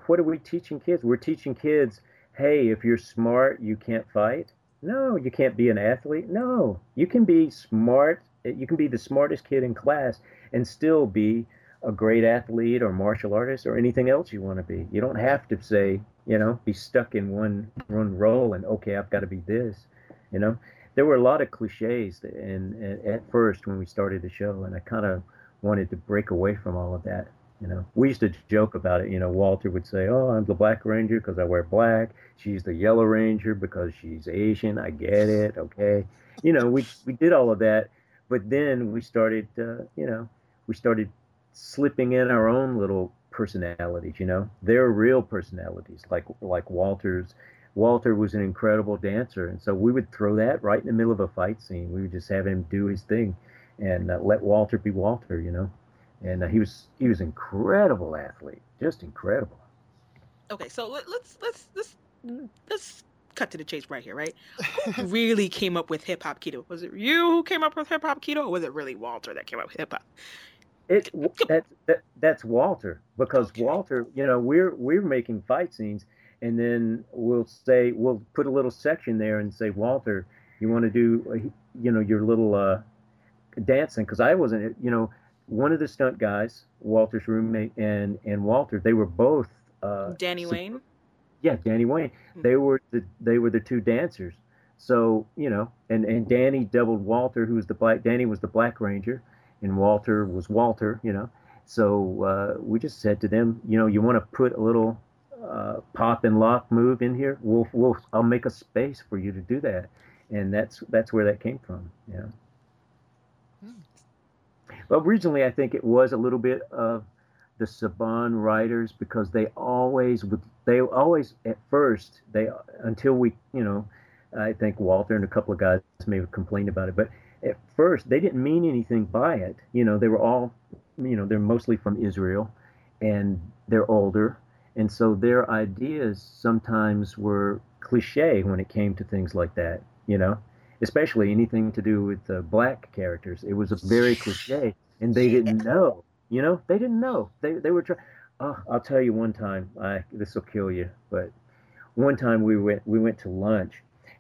what are we teaching kids? We're teaching kids, hey, if you're smart, you can't fight. No, you can't be an athlete. No, you can be smart. You can be the smartest kid in class and still be a great athlete or martial artist or anything else you want to be. You don't have to say, you know, be stuck in one one role and okay, I've got to be this. You know, there were a lot of cliches and at first when we started the show, and I kind of wanted to break away from all of that. You know, we used to joke about it. You know, Walter would say, "Oh, I'm the Black Ranger because I wear black. She's the Yellow Ranger because she's Asian. I get it. Okay." You know, we we did all of that, but then we started, uh, you know, we started slipping in our own little personalities, you know. They're real personalities, like like Walter's. Walter was an incredible dancer, and so we would throw that right in the middle of a fight scene. We would just have him do his thing, and uh, let Walter be Walter, you know. And uh, he was he was incredible athlete, just incredible. Okay, so let, let's let's let's let's cut to the chase right here, right? Who really came up with hip hop kido? Was it you who came up with hip hop kido, or was it really Walter that came up with hip hop? It that, that that's Walter because okay. Walter, you know, we're we're making fight scenes, and then we'll say we'll put a little section there and say, Walter, you want to do, uh, you know, your little uh, dancing because I wasn't, you know, one of the stunt guys, Walter's roommate, and and Walter, they were both uh, Danny Wayne. Yeah, Danny Wayne. Mm-hmm. They were the they were the two dancers. So you know, and and Danny doubled Walter, who was the black. Danny was the Black Ranger and Walter was Walter, you know. So uh, we just said to them, you know, you want to put a little uh, pop and lock move in here? We'll, we'll, I'll make a space for you to do that, and that's that's where that came from, you know. Hmm. But originally, I think it was a little bit of the Saban writers because they always would they always at first they until we you know I think Walter and a couple of guys may have complained about it, but at first they didn't mean anything by it. You know, they were all, you know, they're mostly from Israel, and they're older, and so their ideas sometimes were cliche when it came to things like that. You know, especially anything to do with uh, black characters. It was a very cliche, and they didn't know. You know, they didn't know. They they were trying. Oh, I'll tell you one time. I this will kill you, but one time we went we went to lunch,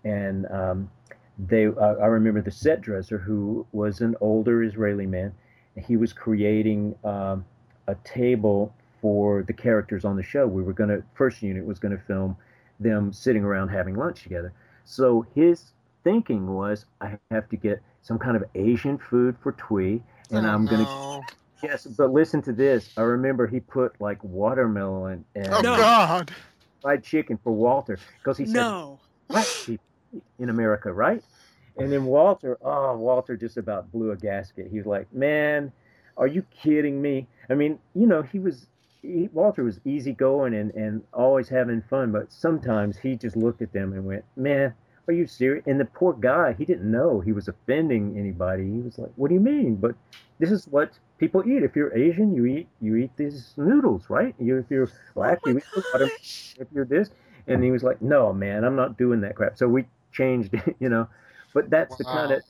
and um, they uh, I remember the set dresser who was an older Israeli man. He was creating um, a table for the characters on the show. We were going to first unit was going to film them sitting around having lunch together. So his thinking was I have to get some kind of Asian food for Thuy, and oh, I'm going to no. yes. But listen to this. I remember he put like watermelon and oh God fried chicken for Walter because he said no. Black people in America, right? And then Walter, oh, Walter just about blew a gasket. He was like, man, are you kidding me? I mean, you know, he was, he, Walter was easygoing and, and always having fun, but sometimes he just looked at them and went, man, are you serious? And the poor guy, he didn't know he was offending anybody. He was like, what do you mean? But this is what people eat. If you're Asian, you eat you eat these noodles, right? You, if you're black, oh you eat. If you're this, and he was like, no, man, I'm not doing that crap. So we changed, you know. But that's wow. the kind of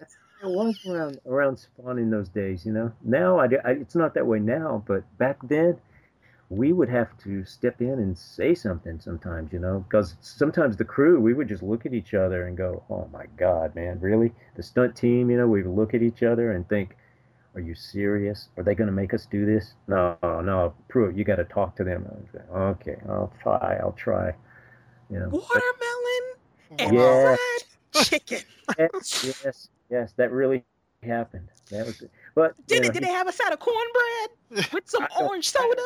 it was around around Spawn in those days, you know. Now I, I, it's not that way now, but back then, we would have to step in and say something sometimes, you know, because sometimes the crew, we would just look at each other and go, oh my God, man, really? The stunt team, you know, we would look at each other and think, are you serious? Are they going to make us do this? No, no, Pruitt, you got to talk to them. Say, okay, I'll try, I'll try. You know, Watermelon and yeah. fried chicken. yes, yes, yes, that really happened. That was, but did, know, did they have a side of cornbread with some uh, orange soda?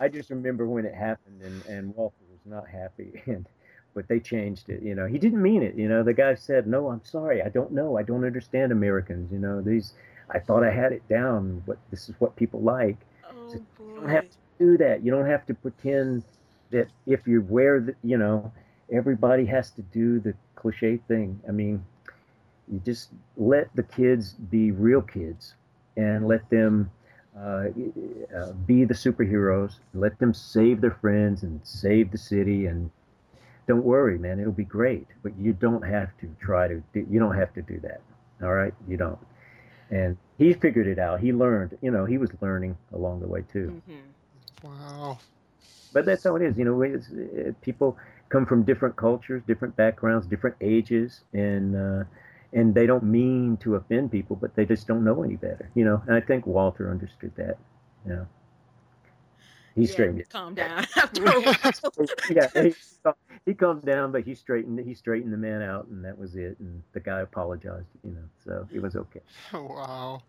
I just remember when it happened, and and Walter was not happy, and but they changed it. You know, he didn't mean it. You know, the guy said, "No, I'm sorry. I don't know. I don't understand Americans. You know, these. I thought I had it down. But this is what people like. Oh, so you don't have to do that. You don't have to pretend that if you wear the, you know, everybody has to do the cliche thing. I mean, you just let the kids be real kids, and let them." Uh, uh, be the superheroes. Let them save their friends and save the city. And don't worry, man, it'll be great. But you don't have to try to. Do, you don't have to do that. All right, you don't. And he figured it out. He learned. You know, he was learning along the way too. Mm-hmm. Wow. But that's how it is. You know, it, people come from different cultures, different backgrounds, different ages, and uh, and they don't mean to offend people, but they just don't know any better, you know. And I think Walter understood that, you know. He yeah, straightened it. Calm down. yeah, he, he calmed down, but he straightened he straightened the man out, and that was it. And the guy apologized, you know, so it was okay. Wow.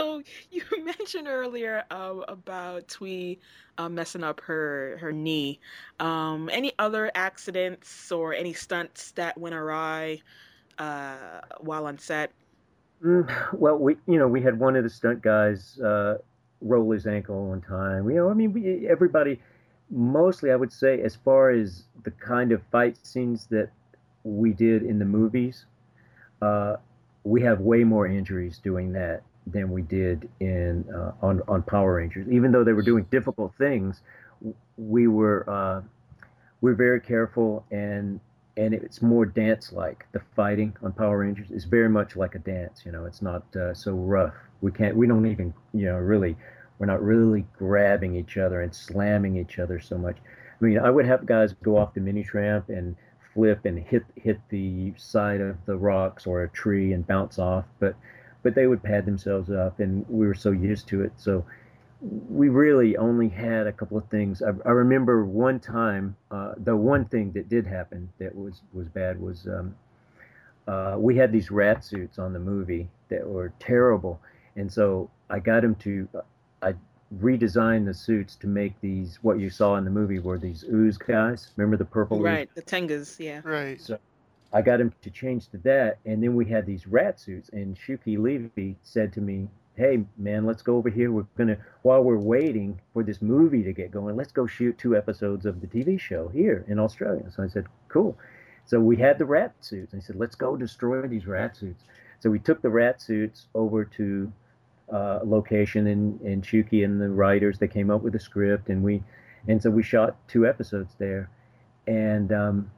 So you mentioned earlier uh, about Thuy uh, messing up her her knee. Um, any other accidents or any stunts that went awry uh, while on set? Mm, well, we you know we had one of the stunt guys uh, roll his ankle one time. You know, I mean, we, everybody. Mostly, I would say, as far as the kind of fight scenes that we did in the movies, uh, we have way more injuries doing that than we did in uh, on on Power Rangers. Even though they were doing difficult things, we were uh, we're very careful and and it's more dance like. The fighting on Power Rangers is very much like a dance. You know, it's not uh, so rough. We can't. We don't even you know really. We're not really grabbing each other and slamming each other so much. I mean, I would have guys go off the mini tramp and flip and hit hit the side of the rocks or a tree and bounce off, but but they would pad themselves up, and we were so used to it. So we really only had a couple of things. I, I remember one time, uh, the one thing that did happen that was was bad was um, uh, we had these rat suits on the movie that were terrible, and so I got him to. Uh, I redesigned the suits to make these what you saw in the movie were these ooze guys. Remember the purple? Right, ooze? the Tengas, yeah. Right. So I got him to change to that, and then we had these rat suits. And Shuki Levy said to me, "Hey, man, let's go over here. We're gonna while we're waiting for this movie to get going, let's go shoot two episodes of the TV show here in Australia." So I said, "Cool." So we had the rat suits, and he said, "Let's go destroy these rat suits." So we took the rat suits over to uh, location, and and Shuki and the writers they came up with a script, and we and so we shot two episodes there, and um,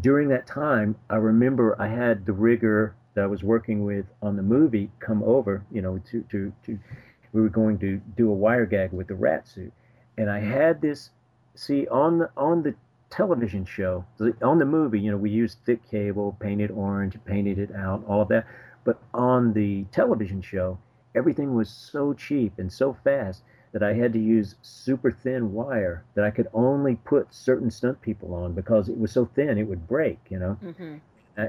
during that time, I remember I had the rigger that I was working with on the movie come over, you know, to, to, to we were going to do a wire gag with the rat suit. And I had this, see, on the, on the television show, on the movie, you know, we used thick cable, painted orange, painted it out, all of that. But on the television show, everything was so cheap and so fast that I had to use super thin wire that I could only put certain stunt people on because it was so thin it would break, you know. Mm-hmm.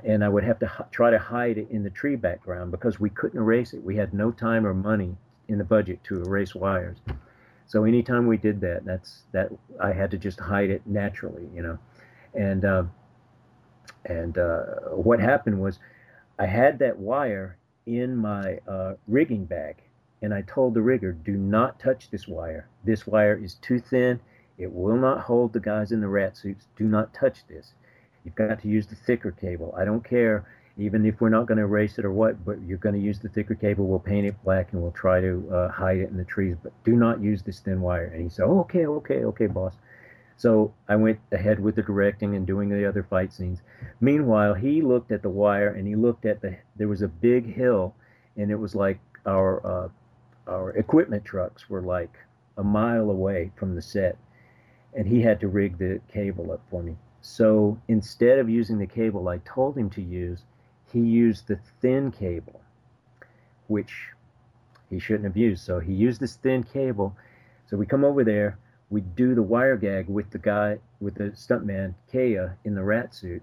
And I would have to h- try to hide it in the tree background because we couldn't erase it. We had no time or money in the budget to erase wires. So anytime we did that, that's that I had to just hide it naturally, you know. And uh, and uh, what happened was I had that wire in my uh, rigging bag and I told the rigger, do not touch this wire. This wire is too thin. It will not hold the guys in the rat suits. Do not touch this. You've got to use the thicker cable. I don't care, even if we're not going to erase it or what, but you're going to use the thicker cable. We'll paint it black and we'll try to uh, hide it in the trees, but do not use this thin wire. And he said, oh, okay, okay, okay, boss. So I went ahead with the directing and doing the other fight scenes. Meanwhile, he looked at the wire and he looked at the, there was a big hill and it was like our uh, our equipment trucks were like a mile away from the set, and he had to rig the cable up for me. So instead of using the cable I told him to use, he used the thin cable, which he shouldn't have used. So he used this thin cable. So we come over there, we do the wire gag with the guy, with the stuntman, Kea, in the rat suit.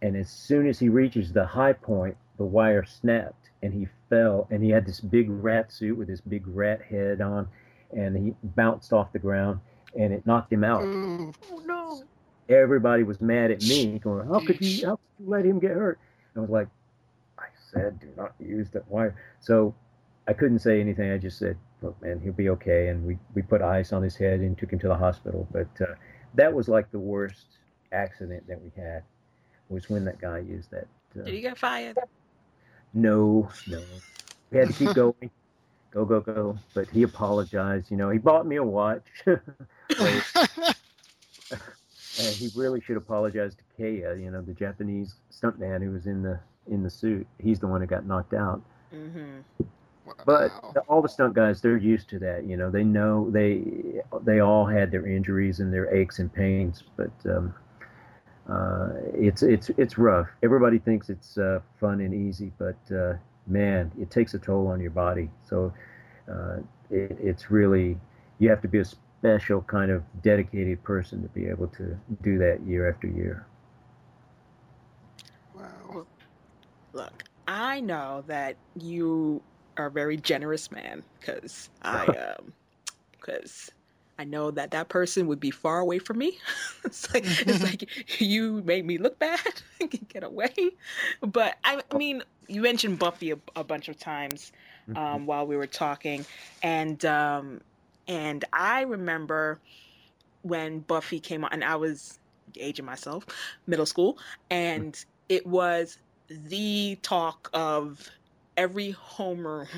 And as soon as he reaches the high point, the wire snapped and he fell. And he had this big rat suit with this big rat head on, and he bounced off the ground and it knocked him out. Ooh. Oh no. Everybody was mad at me, going, "How could you? How could you let him get hurt?" I was like, "I said, do not use that wire." So I couldn't say anything. I just said, "Look, man, he'll be okay." And we we put ice on his head and took him to the hospital. But uh, that was like the worst accident that we had was when that guy used that. Uh, Did you get fired? No, no, we had to keep going, go, go, go. But he apologized. You know, he bought me a watch. And he really should apologize to Kea, you know, the Japanese stuntman who was in the in the suit. He's the one who got knocked out. Mm-hmm. But Wow. the, all the stunt guys, they're used to that. You know, they know they they all had their injuries and their aches and pains. But um, uh, it's it's it's rough. Everybody thinks it's uh, fun and easy, but uh, man, it takes a toll on your body. So uh, it, it's really you have to be a special kind of dedicated person to be able to do that year after year. Wow. Look, I know that you are a very generous man because I um because I know that that person would be far away from me. it's like it's like you made me look bad, get away. But I, I mean, you mentioned Buffy a, a bunch of times um, while we were talking, and um, and I remember when Buffy came on, and I was aging myself, middle school, and it was the talk of every homeroom.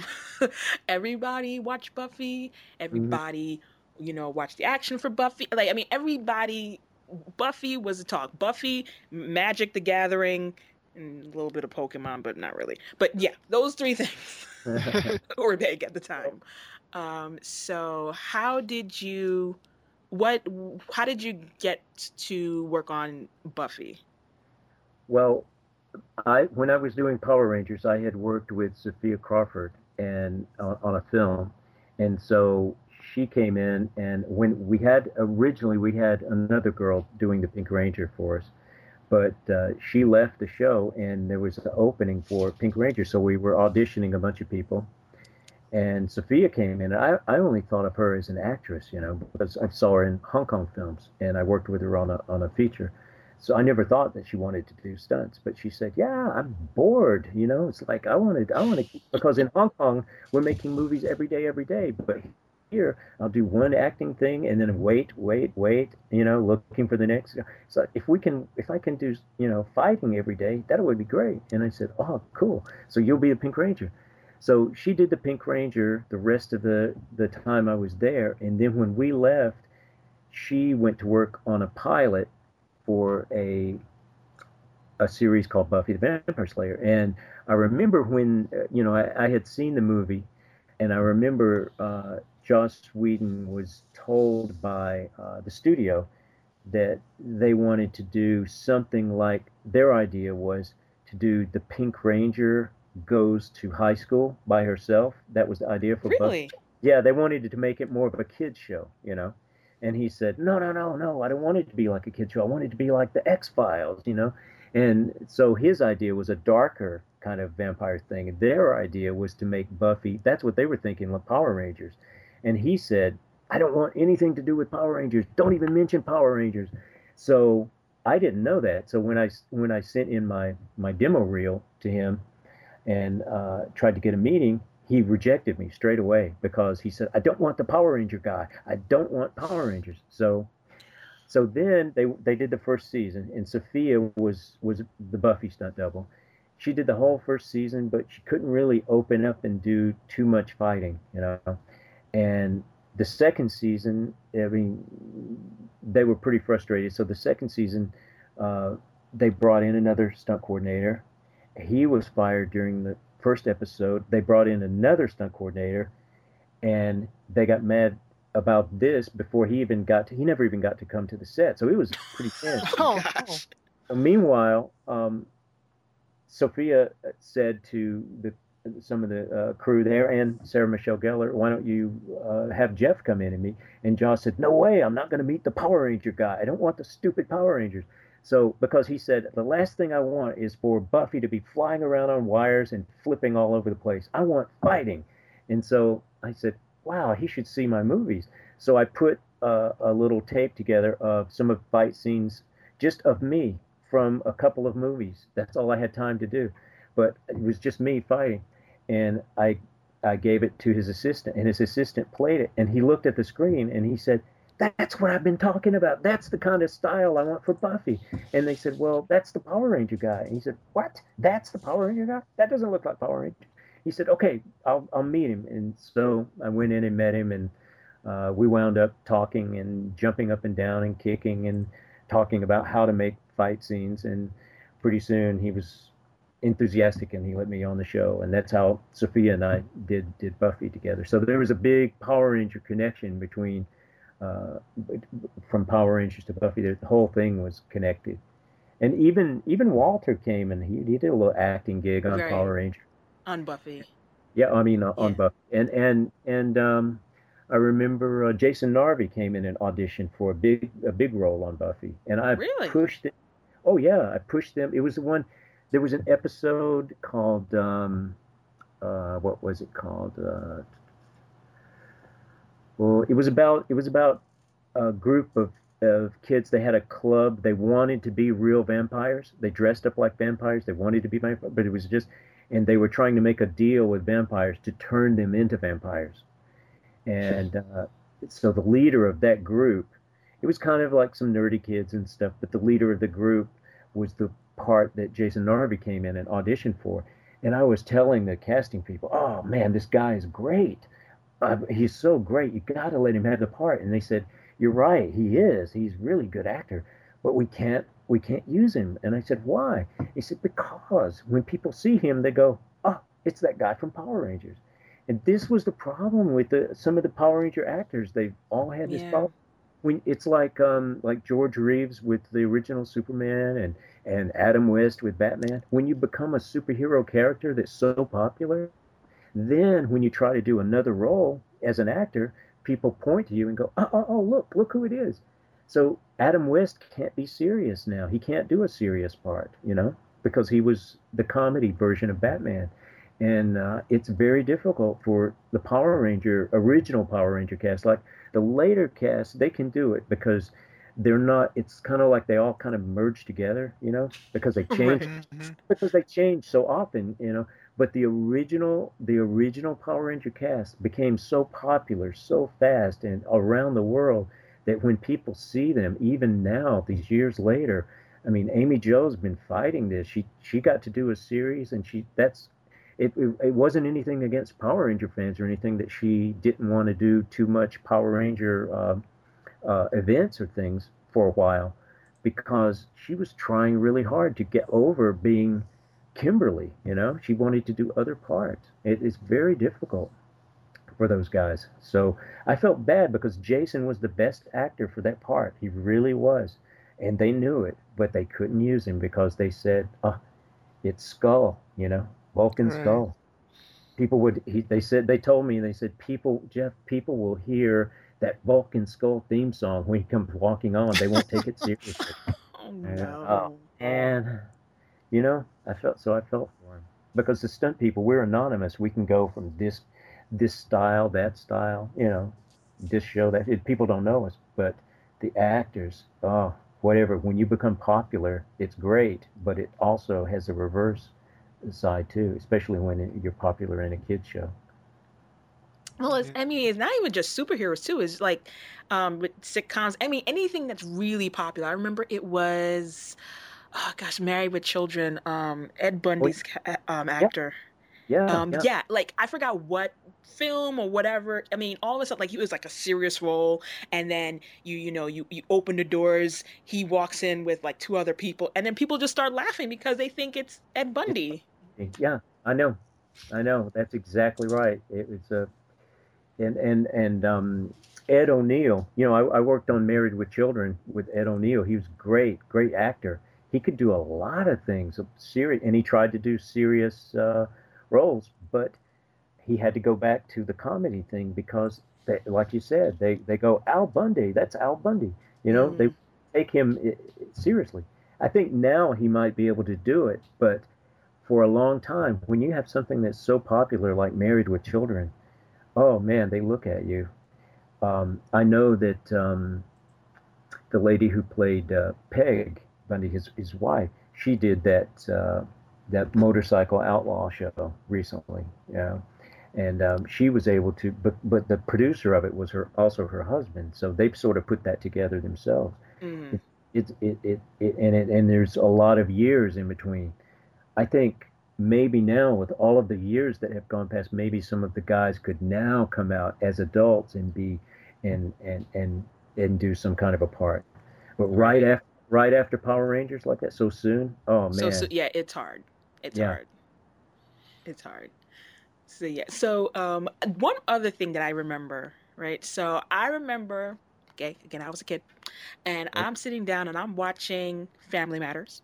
everybody watched Buffy. Everybody, you know, watch the action for Buffy. Like, I mean, everybody. Buffy was the talk. Buffy, Magic the Gathering, and a little bit of Pokemon, but not really. But yeah, those three things were big at the time. Um, so, how did you? What? How did you get to work on Buffy? Well, I when I was doing Power Rangers, I had worked with Sophia Crawford and on, on a film, and so she came in and when we had originally we had another girl doing the Pink Ranger for us, but uh, she left the show and there was an opening for Pink Ranger, so we were auditioning a bunch of people. And Sophia came in. I, I only thought of her as an actress, you know, because I saw her in Hong Kong films and I worked with her on a, on a feature. So I never thought that she wanted to do stunts, but she said, "Yeah, I'm bored. You know, it's like I wanted, I want to because in Hong Kong we're making movies every day, every day, but here I'll do one acting thing and then wait, wait, wait. You know, looking for the next. So if we can, if I can do, you know, fighting every day, that would be great." And I said, "Oh, cool. So you'll be the Pink Ranger." So she did the Pink Ranger the rest of the the time I was there, and then when we left, she went to work on a pilot for a a series called Buffy the Vampire Slayer. And I remember when uh, you know I, I had seen the movie, and I remember uh, Joss Whedon was told by uh, the studio that they wanted to do something like their idea was to do the Pink Ranger goes to high school by herself. That was the idea for Buffy. Really? Yeah, they wanted to make it more of a kids show, you know. And he said, "No, no, no, no. I don't want it to be like a kids show. I want it to be like the X Files, you know." And so his idea was a darker kind of vampire thing. Their idea was to make Buffy. That's what they were thinking, like Power Rangers. And he said, "I don't want anything to do with Power Rangers. Don't even mention Power Rangers." So I didn't know that. So when I when I sent in my my demo reel to him and uh, tried to get a meeting, he rejected me straight away because he said, "I don't want the Power Ranger guy. I don't want Power Rangers." So, so then they they did the first season, and Sophia was was the Buffy stunt double. She did the whole first season, but she couldn't really open up and do too much fighting, you know. And the second season, I mean, they were pretty frustrated. So the second season, uh, they brought in another stunt coordinator. He was fired during the first episode. They brought in another stunt coordinator, and they got mad about this before he even got to, he never even got to come to the set. So it was pretty tense. Oh, Gosh. So meanwhile, um, Sophia said to the some of the uh, crew there and Sarah Michelle Gellar, why don't you uh, have Jeff come in and meet? And Joss said, no way, I'm not going to meet the Power Ranger guy. I don't want the stupid Power Rangers. So because he said the last thing I want is for Buffy to be flying around on wires and flipping all over the place. I want fighting. And so I said, wow, he should see my movies. So I put uh, a little tape together of some of fight scenes just of me from a couple of movies. That's all I had time to do. But it was just me fighting. And I I gave it to his assistant and his assistant played it and he looked at the screen and he said, That's what I've been talking about. That's the kind of style I want for Buffy. And they said, Well, that's the Power Ranger guy. And he said, What? That's the Power Ranger guy? That doesn't look like Power Ranger. He said, Okay, I'll I'll meet him. And so I went in and met him and uh, we wound up talking and jumping up and down and kicking and talking about how to make fight scenes. And pretty soon he was enthusiastic and he let me on the show. And that's how Sophia and I did did Buffy together. So there was a big Power Ranger connection between uh, from Power Rangers to Buffy. The whole thing was connected. And even even Walter came and he, he did a little acting gig on Right. Power Ranger. On Buffy. Yeah, I mean uh, on Yeah. Buffy, and and and um, I remember uh, Jason Narvy came in and auditioned for a big a big role on Buffy, and I Really? pushed it. Oh yeah, I pushed them. It was the one. There was an episode called um, uh, what was it called? Uh, well, it was about it was about a group of of kids. They had a club. They wanted to be real vampires. They dressed up like vampires. They wanted to be vampires, but it was just and they were trying to make a deal with vampires to turn them into vampires. And uh, so the leader of that group, it was kind of like some nerdy kids and stuff, but the leader of the group was the part that Jason Narvy came in and auditioned for. And I was telling the casting people, "Oh man, this guy is great. Uh, he's so great. You got to let him have the part." And they said, "You're right. He is. He's a really good actor, but we can't we can't use him." And I said, "Why?" He said, "Because when people see him, they go, oh, it's that guy from Power Rangers." And this was the problem with the, some of the Power Ranger actors. They've all had this Yeah. problem. When it's like um, like George Reeves with the original Superman and and Adam West with Batman. When you become a superhero character that's so popular, then when you try to do another role as an actor, people point to you and go, "Oh, oh, oh look, look who it is." So Adam West can't be serious now. He can't do a serious part, you know, because he was the comedy version of Batman. And uh, it's very difficult for the Power Ranger, original Power Ranger cast. Like the later cast, they can do it because they're not, it's kind of like they all kind of merge together, you know, because they change Mhm. because they change so often, you know. But the original, the original Power Ranger cast became so popular so fast and around the world that when people see them, even now, these years later, I mean, Amy Jo's been fighting this. She she got to do a series, and she that's it. It, it wasn't anything against Power Ranger fans or anything that she didn't want to do too much Power Ranger uh, uh, events or things for a while because she was trying really hard to get over being Kimberly. You know, she wanted to do other parts. It is very difficult for those guys. So I felt bad because Jason was the best actor for that part. He really was, and they knew it, but they couldn't use him because they said, "Oh, it's Skull." You know, Bulk and Right. Skull. People would. He, they said they told me they said people Jeff people will hear that Bulk and Skull theme song when he comes walking on. They won't take it seriously. Oh Yeah. no. Oh. And you know, I felt so I felt for him because the stunt people we're anonymous. We can go from this this style, that style, you know, this show that it, people don't know us, but the actors, oh, whatever. When you become popular, it's great, but it also has a reverse side too, especially when you're popular in a kids show. Well, it's, I mean, it's not even just superheroes too. It's like um, with sitcoms. I mean, anything that's really popular. I remember it was, oh gosh, Married with Children. Um, Ed Bundy's um, actor. Yeah, Um, yeah. yeah. like I forgot what film or whatever. I mean, all of a sudden, like he was like a serious role, and then you, you know, you you open the doors. He walks in with like two other people, and then people just start laughing because they think it's Ed Bundy. Yeah, I know, I know. That's exactly right. It was a, and and and um, Ed O'Neill. You know, I, I worked on Married with Children with Ed O'Neill. He was great, great actor. He could do a lot of things, serious, and he tried to do serious uh, roles, but he had to go back to the comedy thing because, they, like you said, they they go Al Bundy. That's Al Bundy. You know, mm they take him eh, seriously. I think now he might be able to do it, but for a long time, when you have something that's so popular like Married with Children, oh man, they look at you. Um, I know that um, the lady who played uh, Peg Bundy, his his wife, she did that uh, that motorcycle outlaw show recently. Yeah, and um, she was able to, but but the producer of it was her also her husband, so they sort of put that together themselves. Mm-hmm. It, it, it, it, and it, and there's a lot of years in between. I think maybe now with all of the years that have gone past, maybe some of the guys could now come out as adults and be and and and and do some kind of a part. But right after right after Power Rangers like that so soon, oh man. So, so yeah, it's hard. It's yeah. hard. It's hard. So yeah. So um, one other thing that I remember, right? So I remember okay, again, I was a kid, and I'm sitting down and I'm watching Family Matters.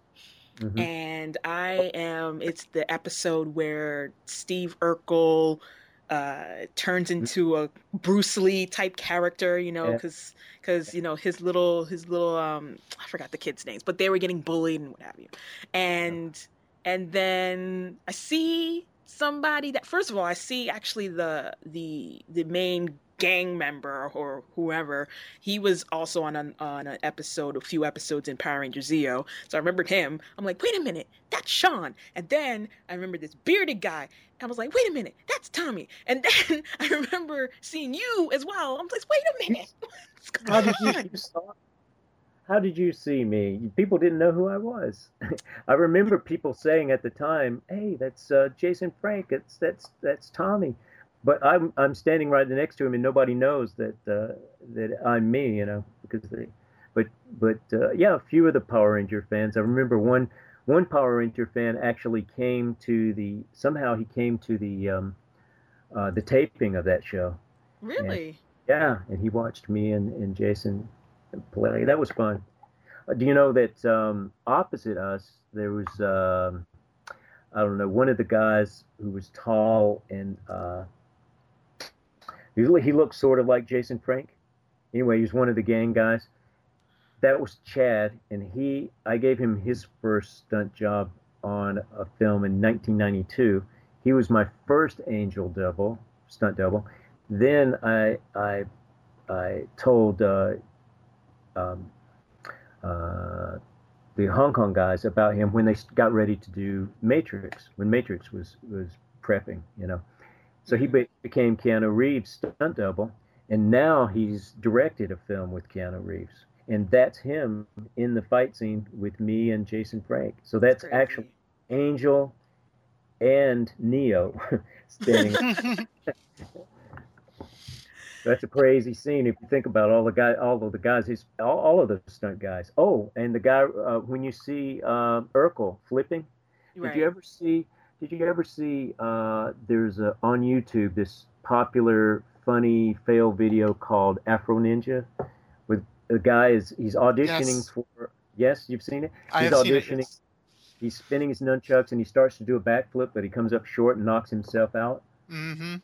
Mm-hmm. And I am, it's the episode where Steve Urkel uh, turns mm-hmm. into a Bruce Lee type character, you know, because yeah. because you know his little his little um I forgot the kids' names, but they were getting bullied and what have you, and and then I see somebody that first of all I see actually the the the main gang member or whoever, he was also on an, on an episode, a few episodes in Power Ranger Zeo. So I remembered him. I'm like, wait a minute, that's Sean. And then I remember this bearded guy. I was like, wait a minute, that's Tommy. And then I remember seeing you as well. I'm like, wait a minute. How did you, how did you see me? People didn't know who I was. I remember people saying at the time, "Hey, that's uh, Jason Frank. It's that's that's Tommy." But I'm I'm standing right next to him, and nobody knows that uh, that I'm me, you know, because they. But but uh, yeah, a few of the Power Ranger fans. I remember one one Power Ranger fan actually came to the somehow he came to the um, uh, the taping of that show. Really? And, yeah, and he watched me and, and Jason play. That was fun. Uh, do you know that um, opposite us there was um, I don't know one of the guys who was tall and he looks sort of like Jason Frank. Anyway, he's one of the gang guys. That was Chad, and he I gave him his first stunt job on a film in 1992. He was my first angel double, stunt double. Then I I I told uh, um, uh, the Hong Kong guys about him when they got ready to do Matrix, when Matrix was was prepping, you know. So he be- became Keanu Reeves' stunt double, and now he's directed a film with Keanu Reeves, and that's him in the fight scene with me and Jason Frank. So that's, that's actually Angel and Neo standing. that's a crazy scene if you think about all the guy, all of the guys, he's all, all of the stunt guys. Oh, and the guy uh, when you see uh, Urkel flipping, right. did you ever see? Did you ever see? Uh, there's a, on YouTube this popular funny fail video called Afro Ninja, with a guy is he's auditioning yes. for. Yes, you've seen it. I he's have auditioning. Seen it. He's spinning his nunchucks and he starts to do a backflip, but he comes up short and knocks himself out. Mm-hmm.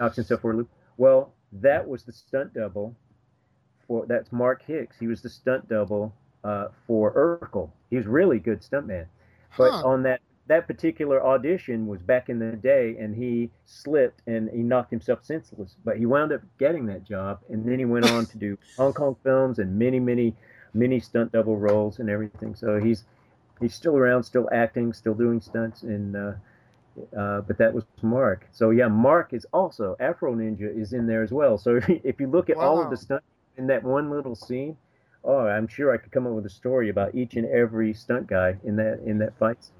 Knocks himself for a loop. Well, that was the stunt double for that's Mark Hicks. He was the stunt double uh, for Urkel. He was really good stuntman. But huh. on that that particular audition was back in the day, and he slipped and he knocked himself senseless. But he wound up getting that job, and then he went on to do Hong Kong films and many, many, many stunt double roles and everything. So he's he's still around, still acting, still doing stunts, and uh, uh, but that was Mark. So yeah, Mark is also Afro Ninja is in there as well. So if you look at wow. all of the stunts in that one little scene, oh, I'm sure I could come up with a story about each and every stunt guy in that in that fight scene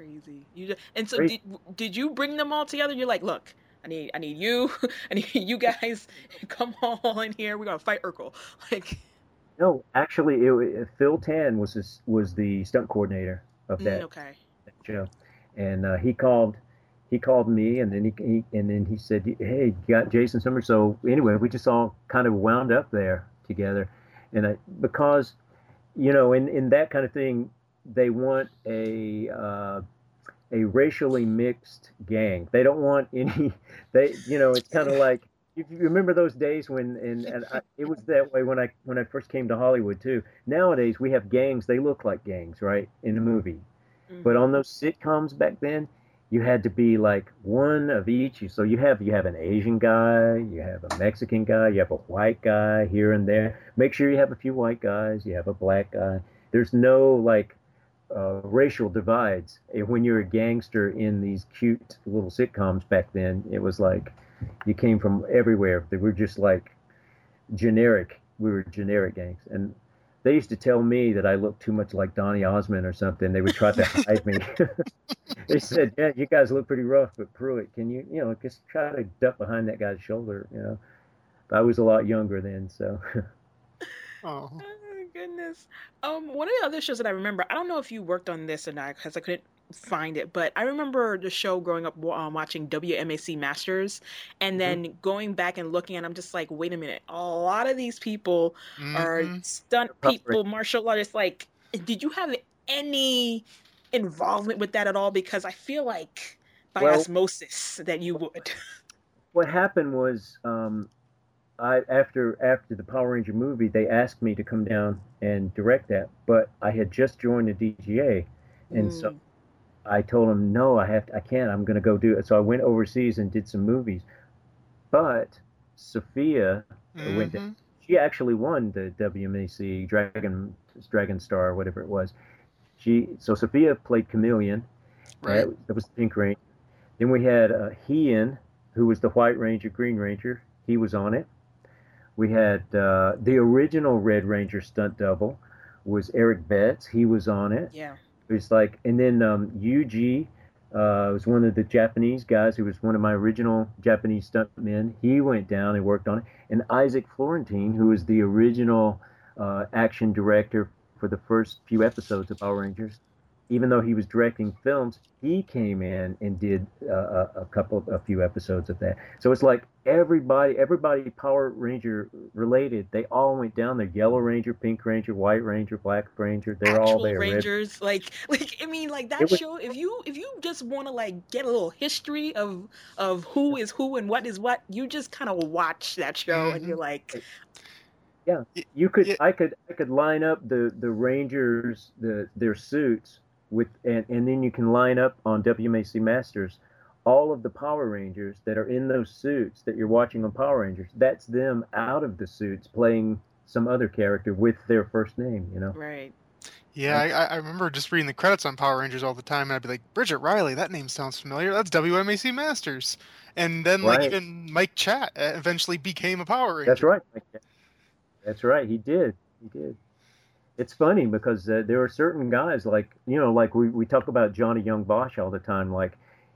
crazy. You just, and so did, did you bring them all together? You're like, look, I need I need you, I need you guys come all in here. We're gonna fight Urkel. Like, no, actually, it, it, Phil Tan was this, was the stunt coordinator of mm, that, okay. that show, and uh, he called he called me, and then he, he and then he said, "Hey, you got Jason Summers." So anyway, we just all kind of wound up there together, and I, because you know, in in that kind of thing, they want a uh, a racially mixed gang. They don't want any. They you know, it's kind of like if you remember those days when and, and I, it was that way when I when I first came to Hollywood too. Nowadays we have gangs. They look like gangs, right, in a movie. Mm-hmm. But on those sitcoms back then, you had to be like one of each. So you have you have an Asian guy, you have a Mexican guy, you have a white guy here and there. Make sure you have a few white guys. You have a black guy. There's no like uh, racial divides. When you're a gangster in these cute little sitcoms back then, it was like you came from everywhere. They were just like generic. We were generic gangs, and they used to tell me that I looked too much like Donny Osmond or something. They would try to hide me. they said, "Yeah, you guys look pretty rough, but Pruitt, can you, you know, just try to duck behind that guy's shoulder?" You know, but I was a lot younger then, so. oh goodness. Um, one of the other shows that I remember, I don't know if you worked on this or not because I couldn't find it, but I remember the show growing up um, watching WMAC Masters and mm-hmm. then mm-hmm. going back and looking and I'm just like, wait a minute, a lot of these people mm-hmm. are stunt people, martial artists. Like, did you have any involvement with that at all? Because I feel like by well, osmosis that you would. What happened was, um, I after after the Power Ranger movie, they asked me to come down and direct that, but I had just joined the DGA, and mm. so I told them no, I have to, I can't. I'm going to go do it. So I went overseas and did some movies, but Sophia mm-hmm. went. To, she actually won the WMAC Dragon Dragon Star, whatever it was. She so Sophia played Chameleon. Right. That, that was Pink Ranger. Then we had uh, Heian, who was the White Ranger, Green Ranger. He was on it. We had uh, the original Red Ranger stunt double was Eric Betts. He was on it. Yeah. It was like, and then um, Yuji uh, was one of the Japanese guys who was one of my original Japanese stuntmen. He went down and worked on it. And Isaac Florentine, who was the original uh, action director for the first few episodes of Power Rangers, even though he was directing films, he came in and did uh, a, a, couple, a few episodes of that. So it's like everybody, everybody Power Ranger related, they all went down there. Yellow Ranger, Pink Ranger, White Ranger, Black Ranger, they're Actual all there. Rangers, like, like I mean, like that was, show. If you if you just want to like get a little history of of who is who and what is what, you just kind of watch that show mm-hmm. and you're like, yeah, you could. I could. I could line up the the Rangers, the their suits with and, and then you can line up on WMAC Masters all of the Power Rangers that are in those suits that you're watching on Power Rangers. That's them out of the suits playing some other character with their first name, you know. Right. Yeah, I, I, remember just reading the credits on Power Rangers all the time, and I'd be like, Bridget Riley, that name sounds familiar. That's WMAC Masters. And then, right. like, even Mike Chat eventually became a Power Ranger. That's right. That's right. He did. He did it's funny because uh, there are certain guys like you know like we, we talk about Johnny Yong Bosch all the time like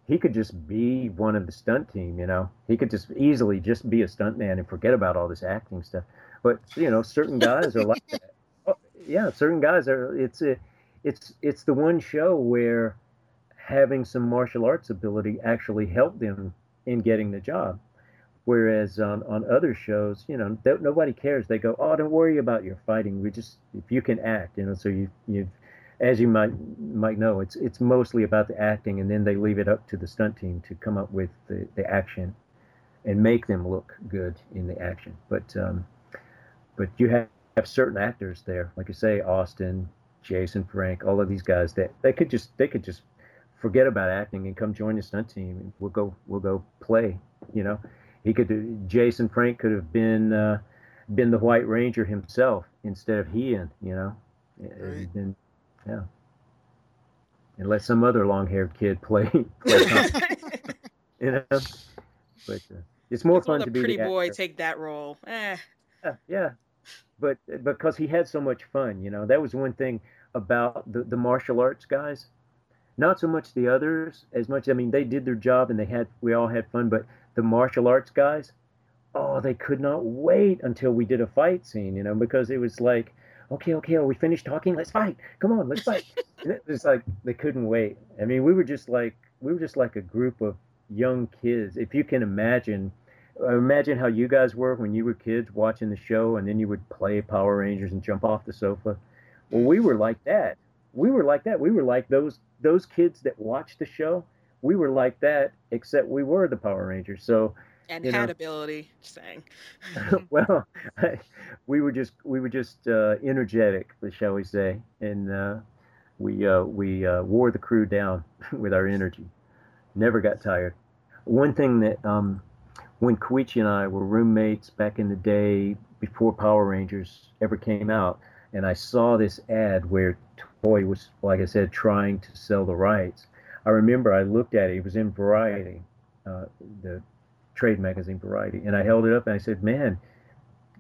he could just be one of the stunt team you know? He could just easily just be a stunt man and forget about all this acting stuff. But you know certain guys are like that. Oh, yeah certain guys are it's a it's it's the one show where having some martial arts ability actually helped them in getting the job Whereas on, on other shows, you know, nobody cares. They go, oh, don't worry about your fighting. We just if you can act, you know. So you you, as you might might know, it's it's mostly about the acting, and then they leave it up to the stunt team to come up with the, the action, and make them look good in the action. But um, but you have, have certain actors there, like you say, Austin, Jason Frank, all of these guys that they could just they could just forget about acting and come join the stunt team, and we'll go we'll go play, you know he could Jason Frank could have been uh, been the White Ranger himself instead of Heian, you know. Right. Been, yeah. And let some other long-haired kid play. play you know, but uh, it's more fun to be pretty boy take that role. Eh. Yeah, yeah, but because he had so much fun, you know, that was one thing about the the martial arts guys. Not so much the others as much. I mean, they did their job and they had we all had fun, but the martial arts guys, oh, they could not wait until we did a fight scene, you know, because it was like, okay, okay, are we finished talking? Let's fight. Come on, let's fight. it was like they couldn't wait. I mean, we were just like we were just like a group of young kids. If you can imagine, uh, imagine how you guys were when you were kids watching the show, and then you would play Power Rangers and jump off the sofa. Well, we were like that. We were like that. We were like those those kids that watched the show. We were like that, except we were the Power Rangers. So and had know, ability. Saying. well, I, we were just we were just uh, energetic, shall we say, and uh, we uh, we uh, wore the crew down with our energy. Never got tired. One thing that um, when Koichi and I were roommates back in the day before Power Rangers ever came out, and I saw this ad where Toei was, like I said, trying to sell the rights. I remember I looked at it. It was in Variety, uh, the trade magazine Variety, and I held it up and I said, "Man,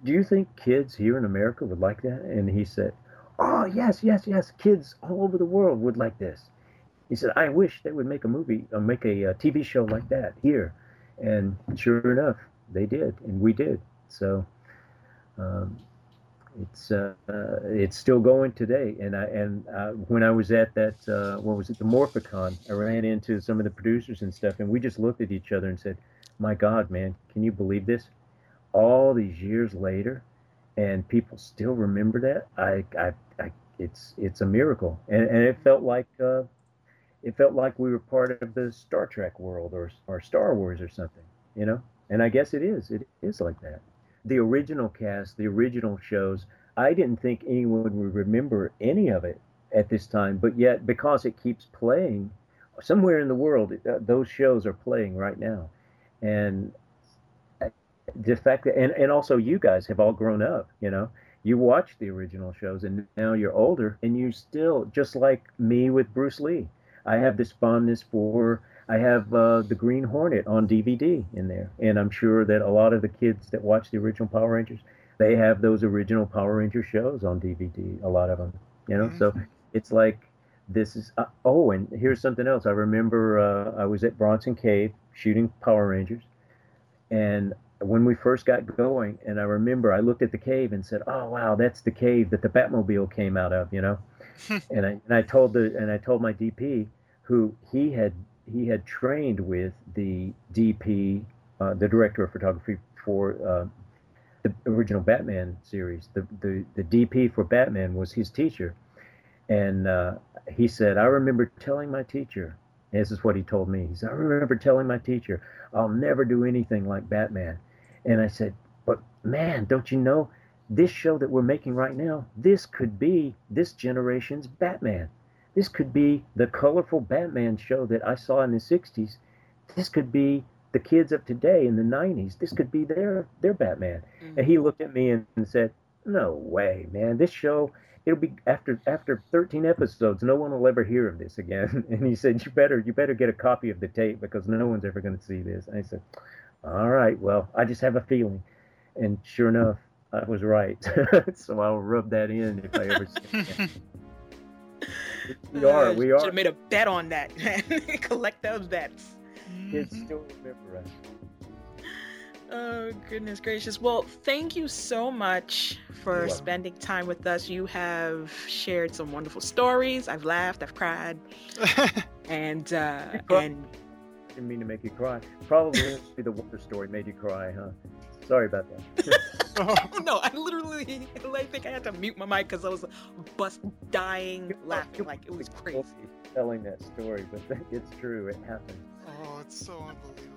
do you think kids here in America would like that?" And he said, "Oh yes, yes, yes. Kids all over the world would like this." He said, "I wish they would make a movie or make a, a TV show like that here." And sure enough, they did, and we did. So. Um, it's uh, it's still going today. And I and uh, when I was at that uh, what was it the Morphicon, I ran into some of the producers and stuff, and we just looked at each other and said, my God, man, can you believe this? All these years later, and people still remember that. I, I, I it's it's a miracle, and, and it felt like uh, it felt like we were part of the Star Trek world or or Star Wars or something, you know. And I guess it is. It is like that. The original cast, the original shows. I didn't think anyone would remember any of it at this time, but yet because it keeps playing, somewhere in the world, uh, those shows are playing right now and the fact that and, and also you guys have all grown up you know you watched the original shows and now you're older and you still just like me with bruce lee i have this fondness for i have uh, the green hornet on dvd in there and i'm sure that a lot of the kids that watch the original power rangers they have those original power ranger shows on dvd a lot of them you know mm-hmm. so it's like this is uh, oh and here's something else i remember uh, i was at bronson cave shooting Power Rangers. And when we first got going, and I remember I looked at the cave and said, "Oh wow, that's the cave that the Batmobile came out of," you know. and I and I told the and I told my DP who he had he had trained with the DP, uh, the director of photography for uh, the original Batman series. The, the the DP for Batman was his teacher, and uh, he said, "I remember telling my teacher this is what he told me. He said, I remember telling my teacher, I'll never do anything like Batman. And I said, But man, don't you know this show that we're making right now? This could be this generation's Batman. This could be the colorful Batman show that I saw in the 60s. This could be the kids of today in the 90s. This could be their their Batman. Mm-hmm. And he looked at me and, and said, No way, man. This show it'll be after after 13 episodes no one will ever hear of this again and he said you better you better get a copy of the tape because no one's ever going to see this and i said all right well i just have a feeling and sure enough i was right so i'll rub that in if i ever see it we are we are should have made a bet on that collect those bets kids still remember us Oh, goodness gracious. Well, thank you so much for spending time with us. You have shared some wonderful stories. I've laughed, I've cried. and, uh, and. Didn't mean to make you cry. Probably the water story made you cry, huh? Sorry about that. no, I literally, I think I had to mute my mic because I was bust dying laughing like it was crazy. Telling that story, but it's true. It happened. Oh, it's so unbelievable.